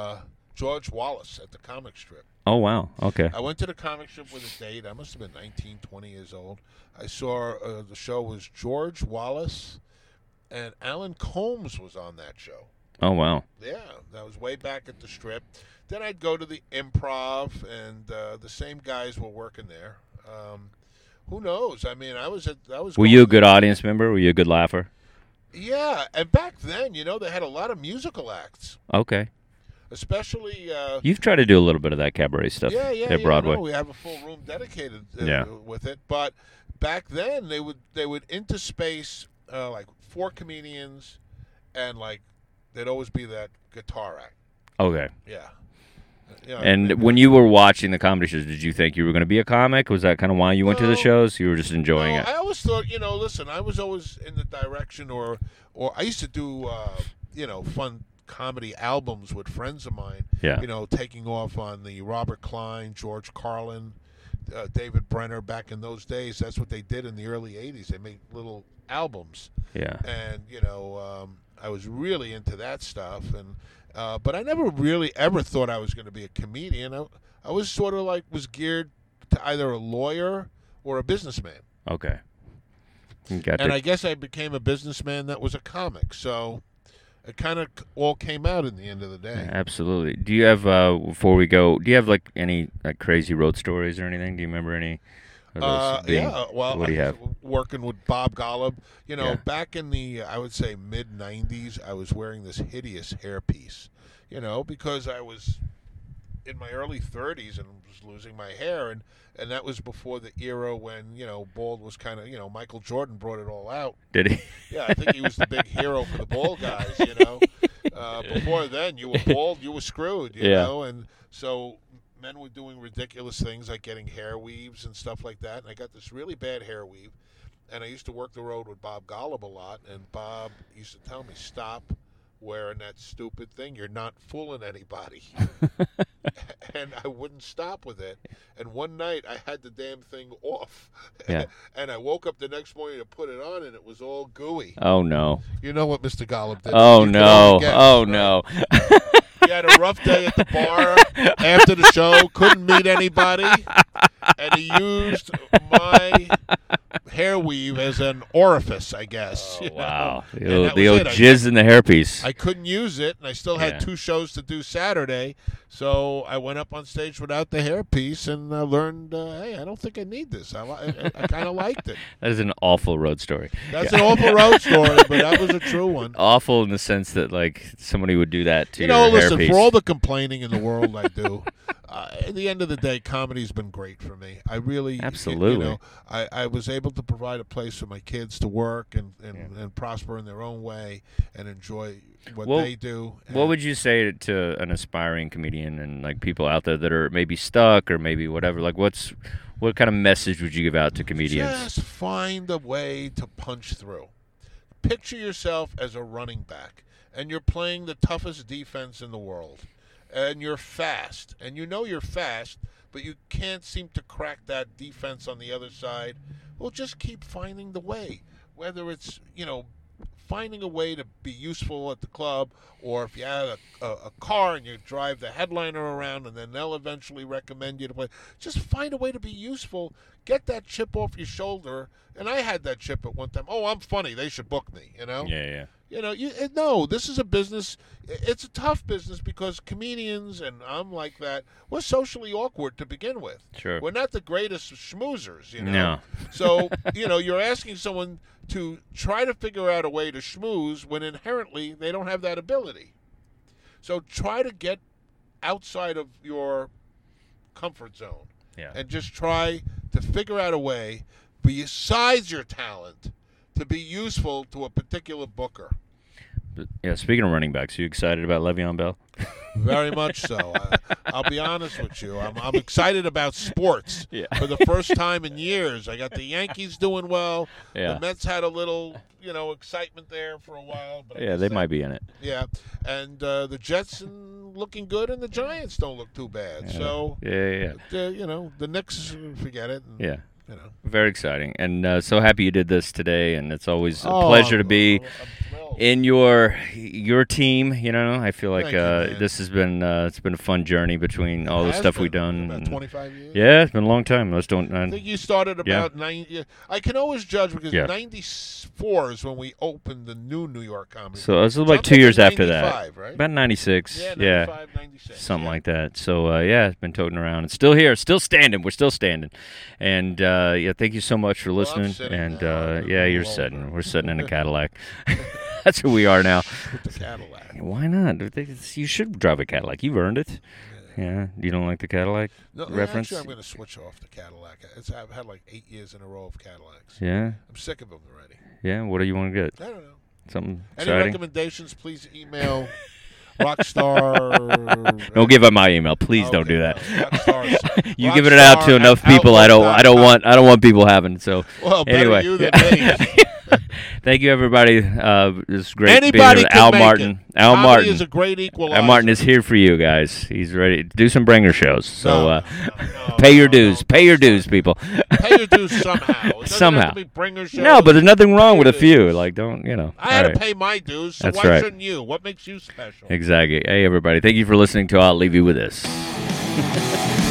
Speaker 3: George Wallace at the comic strip.
Speaker 2: Oh wow. Okay.
Speaker 3: I went to the comic strip with a date. I must have been 19, 20 years old. I saw uh, the show was George Wallace, and Alan Colmes was on that show.
Speaker 2: Oh wow.
Speaker 3: Yeah, that was way back at the strip. Then I'd go to the improv, and uh, the same guys were working there. Um, who knows? I mean, I was at I was.
Speaker 2: Were you a good audience member? Were you a good laugher?
Speaker 3: Yeah, and back then, you know, they had a lot of musical acts,
Speaker 2: Okay.
Speaker 3: Especially. Uh,
Speaker 2: You've tried to do a little bit of that cabaret stuff
Speaker 3: yeah, yeah,
Speaker 2: at
Speaker 3: yeah,
Speaker 2: Broadway.
Speaker 3: no, we have a full room dedicated uh,
Speaker 2: Yeah.
Speaker 3: with it. But back then, they would they would interspace uh, like four comedians, and like there'd always be that guitar act.
Speaker 2: Okay.
Speaker 3: Yeah. Yeah,
Speaker 2: And when you were watching the comedy shows, did you think you were going to be a comic? Was that kind of why you went to the shows? You were just enjoying
Speaker 3: No,
Speaker 2: it.
Speaker 3: I always thought, you know, listen, I was always in the direction, or, or I used to do, uh, you know, fun comedy albums with friends of mine.
Speaker 2: Yeah.
Speaker 3: You know, taking off on the Robert Klein, George Carlin, uh, David Brenner. Back in those days, that's what they did in the early '80s. They made little albums,
Speaker 2: Yeah.
Speaker 3: and you know, um, I was really into that stuff, and uh, but I never really ever thought I was going to be a comedian. I, I was sort of like was geared to either a lawyer or a businessman.
Speaker 2: Okay. Gotcha.
Speaker 3: And I guess I became a businessman that was a comic. So it kind of all came out in the end of the day.
Speaker 2: Absolutely. Do you have uh before we go? Do you have like any like crazy road stories or anything? Do you remember any?
Speaker 3: Uh,
Speaker 2: being-
Speaker 3: yeah, well,
Speaker 2: what do you
Speaker 3: I-
Speaker 2: have?
Speaker 3: working with Bob Golub. You know,
Speaker 2: Yeah.
Speaker 3: back in the I would say mid '90s, I was wearing this hideous hairpiece. You know, because I was in my early 30s and was losing my hair, and and that was before the era when you know bald was kind of you know Michael Jordan brought it all out.
Speaker 2: Did he?
Speaker 3: Yeah, I think he was the big hero for the bald guys. You know, uh, before then you were bald, you were screwed. You
Speaker 2: Yeah.
Speaker 3: know, and so men were doing ridiculous things like getting hair weaves and stuff like that. And I got this really bad hair weave, and I used to work the road with Bob Golub a lot, and Bob used to tell me, "Stop." Wearing that stupid thing, you're not fooling anybody. and I wouldn't stop with it. And one night I had the damn thing off.
Speaker 2: Yeah.
Speaker 3: and I woke up the next morning to put it on and it was all gooey.
Speaker 2: Oh no.
Speaker 3: You know what Mr. Golub did.
Speaker 2: Oh
Speaker 3: You
Speaker 2: no.
Speaker 3: only guess,
Speaker 2: Oh
Speaker 3: right?
Speaker 2: no.
Speaker 3: He had a rough day at the bar after the show, couldn't meet anybody, and he used my hair weave as an orifice, I guess.
Speaker 2: Oh, Wow.
Speaker 3: And
Speaker 2: The old, the old.
Speaker 3: I-
Speaker 2: jizz in the hairpiece.
Speaker 3: I couldn't use it, and I still had
Speaker 2: Yeah.
Speaker 3: two shows to do Saturday. So I went up on stage without the hairpiece, and I learned, uh, hey, I don't think I need this. I, I, I kind of liked it.
Speaker 2: that is an awful road story.
Speaker 3: That's an awful road story, but that was a true one.
Speaker 2: Awful in the sense that like somebody would do that to
Speaker 3: You know, listen,
Speaker 2: hairpiece.
Speaker 3: for all the complaining in the world I do, uh, at the end of the day, comedy's been great for me. I really,
Speaker 2: Absolutely.
Speaker 3: you know, I, I was able to provide a place for my kids to work and, and, and prosper in their own way and enjoy what
Speaker 2: Well,
Speaker 3: they do.
Speaker 2: What would you say to an aspiring comedian and like people out there that are maybe stuck or maybe whatever? Like, what's what kind of message would you give out to comedians?
Speaker 3: Just find a way to punch through. Picture yourself as a running back, and you're playing the toughest defense in the world, and you're fast, and you know you're fast, but you can't seem to crack that defense on the other side. Well, just keep finding the way, whether it's you know finding a way to be useful at the club, or if you have a, a, a car and you drive the headliner around, and then they'll eventually recommend you to play. Just find a way to be useful. Get that chip off your shoulder. And I had that chip at one time. Oh, I'm funny. They should book me. You know.
Speaker 2: Yeah, yeah.
Speaker 3: You know, you no. This is a business. It's a tough business because comedians and I'm like that. We're socially awkward to begin with.
Speaker 2: Sure.
Speaker 3: We're not the greatest schmoozers. You know.
Speaker 2: No.
Speaker 3: So you know, you're asking someone to try to figure out a way to schmooze when inherently they don't have that ability. So try to get outside of your comfort zone
Speaker 2: Yeah.
Speaker 3: and just try to figure out a way besides your talent to be useful to a particular booker.
Speaker 2: But, yeah. Speaking of running backs, you excited about Le'Veon Bell?
Speaker 3: Very much so. I, I'll be honest with you. I'm, I'm excited about sports
Speaker 2: Yeah.
Speaker 3: for the first time in years. I got the Yankees doing well.
Speaker 2: Yeah.
Speaker 3: The Mets had a little, you know, excitement there for a while. But
Speaker 2: Yeah, they
Speaker 3: that-
Speaker 2: might be in it.
Speaker 3: Yeah, and uh, the Jets looking good, and the Giants don't look too bad. So,
Speaker 2: Yeah, yeah, yeah.
Speaker 3: uh, you know, the Knicks, forget it. and,
Speaker 2: Yeah.
Speaker 3: You know.
Speaker 2: Very exciting, and uh, so happy you did this today. And it's always a
Speaker 3: Oh,
Speaker 2: pleasure to be. In your your team. You know, I feel like
Speaker 3: Thank you,
Speaker 2: uh, this has been uh, it's been a fun journey between all the stuff we've done.
Speaker 3: About 25 years?
Speaker 2: yeah, it's been a long time. Let's don't.
Speaker 3: I
Speaker 2: Uh,
Speaker 3: think you started about. Yeah. I can always judge because
Speaker 2: Yeah.
Speaker 3: '94 is when we opened the new New York Comedy.
Speaker 2: so it was like two years after that,
Speaker 3: 95, right?
Speaker 2: about ninety six.
Speaker 3: yeah,
Speaker 2: yeah.
Speaker 3: 96.
Speaker 2: something
Speaker 3: yeah.
Speaker 2: like that. So uh, yeah, it's been toting around. It's still here, still standing. We're still standing. And uh, yeah, thank you so much for listening.
Speaker 3: sitting
Speaker 2: and uh, yeah, you're sitting. We're sitting in a Cadillac. That's who we are now.
Speaker 3: With the Cadillac.
Speaker 2: Why not? You should drive a Cadillac. You've earned it. Yeah. You don't like the Cadillac
Speaker 3: No,
Speaker 2: reference?
Speaker 3: Actually, I'm going to switch off the Cadillac. It's, I've had like eight years in a row of Cadillacs.
Speaker 2: Yeah.
Speaker 3: I'm sick of them already.
Speaker 2: Yeah. What do you want to get?
Speaker 3: I don't know.
Speaker 2: Something
Speaker 3: Any
Speaker 2: exciting?
Speaker 3: recommendations? Please email Rockstar.
Speaker 2: Don't give up my email, please. Don't do that.
Speaker 3: Rockstar-
Speaker 2: you giving it out to enough people. I don't. I don't want. I don't want people having. it, So
Speaker 3: Well,
Speaker 2: anyway,
Speaker 3: you than me.
Speaker 2: thank you everybody. Uh, it's great.
Speaker 3: Anybody can
Speaker 2: Al
Speaker 3: make
Speaker 2: Martin.
Speaker 3: it.
Speaker 2: Al
Speaker 3: Comedy
Speaker 2: Martin.
Speaker 3: is a great equalizer.
Speaker 2: Al Martin is here for you guys. He's ready to do some bringer shows. So
Speaker 3: No,
Speaker 2: uh,
Speaker 3: no, no,
Speaker 2: pay your dues. Pay your dues, people.
Speaker 3: Pay your dues somehow.
Speaker 2: Somehow.
Speaker 3: Have to be bringer shows.
Speaker 2: no, but there's nothing wrong with a few. Like, don't you know?
Speaker 3: I had
Speaker 2: All
Speaker 3: to pay my dues, so
Speaker 2: That's
Speaker 3: why
Speaker 2: right.
Speaker 3: shouldn't you? What makes you special?
Speaker 2: Exactly. Hey, everybody. Thank you for listening to I'll Leave You With This.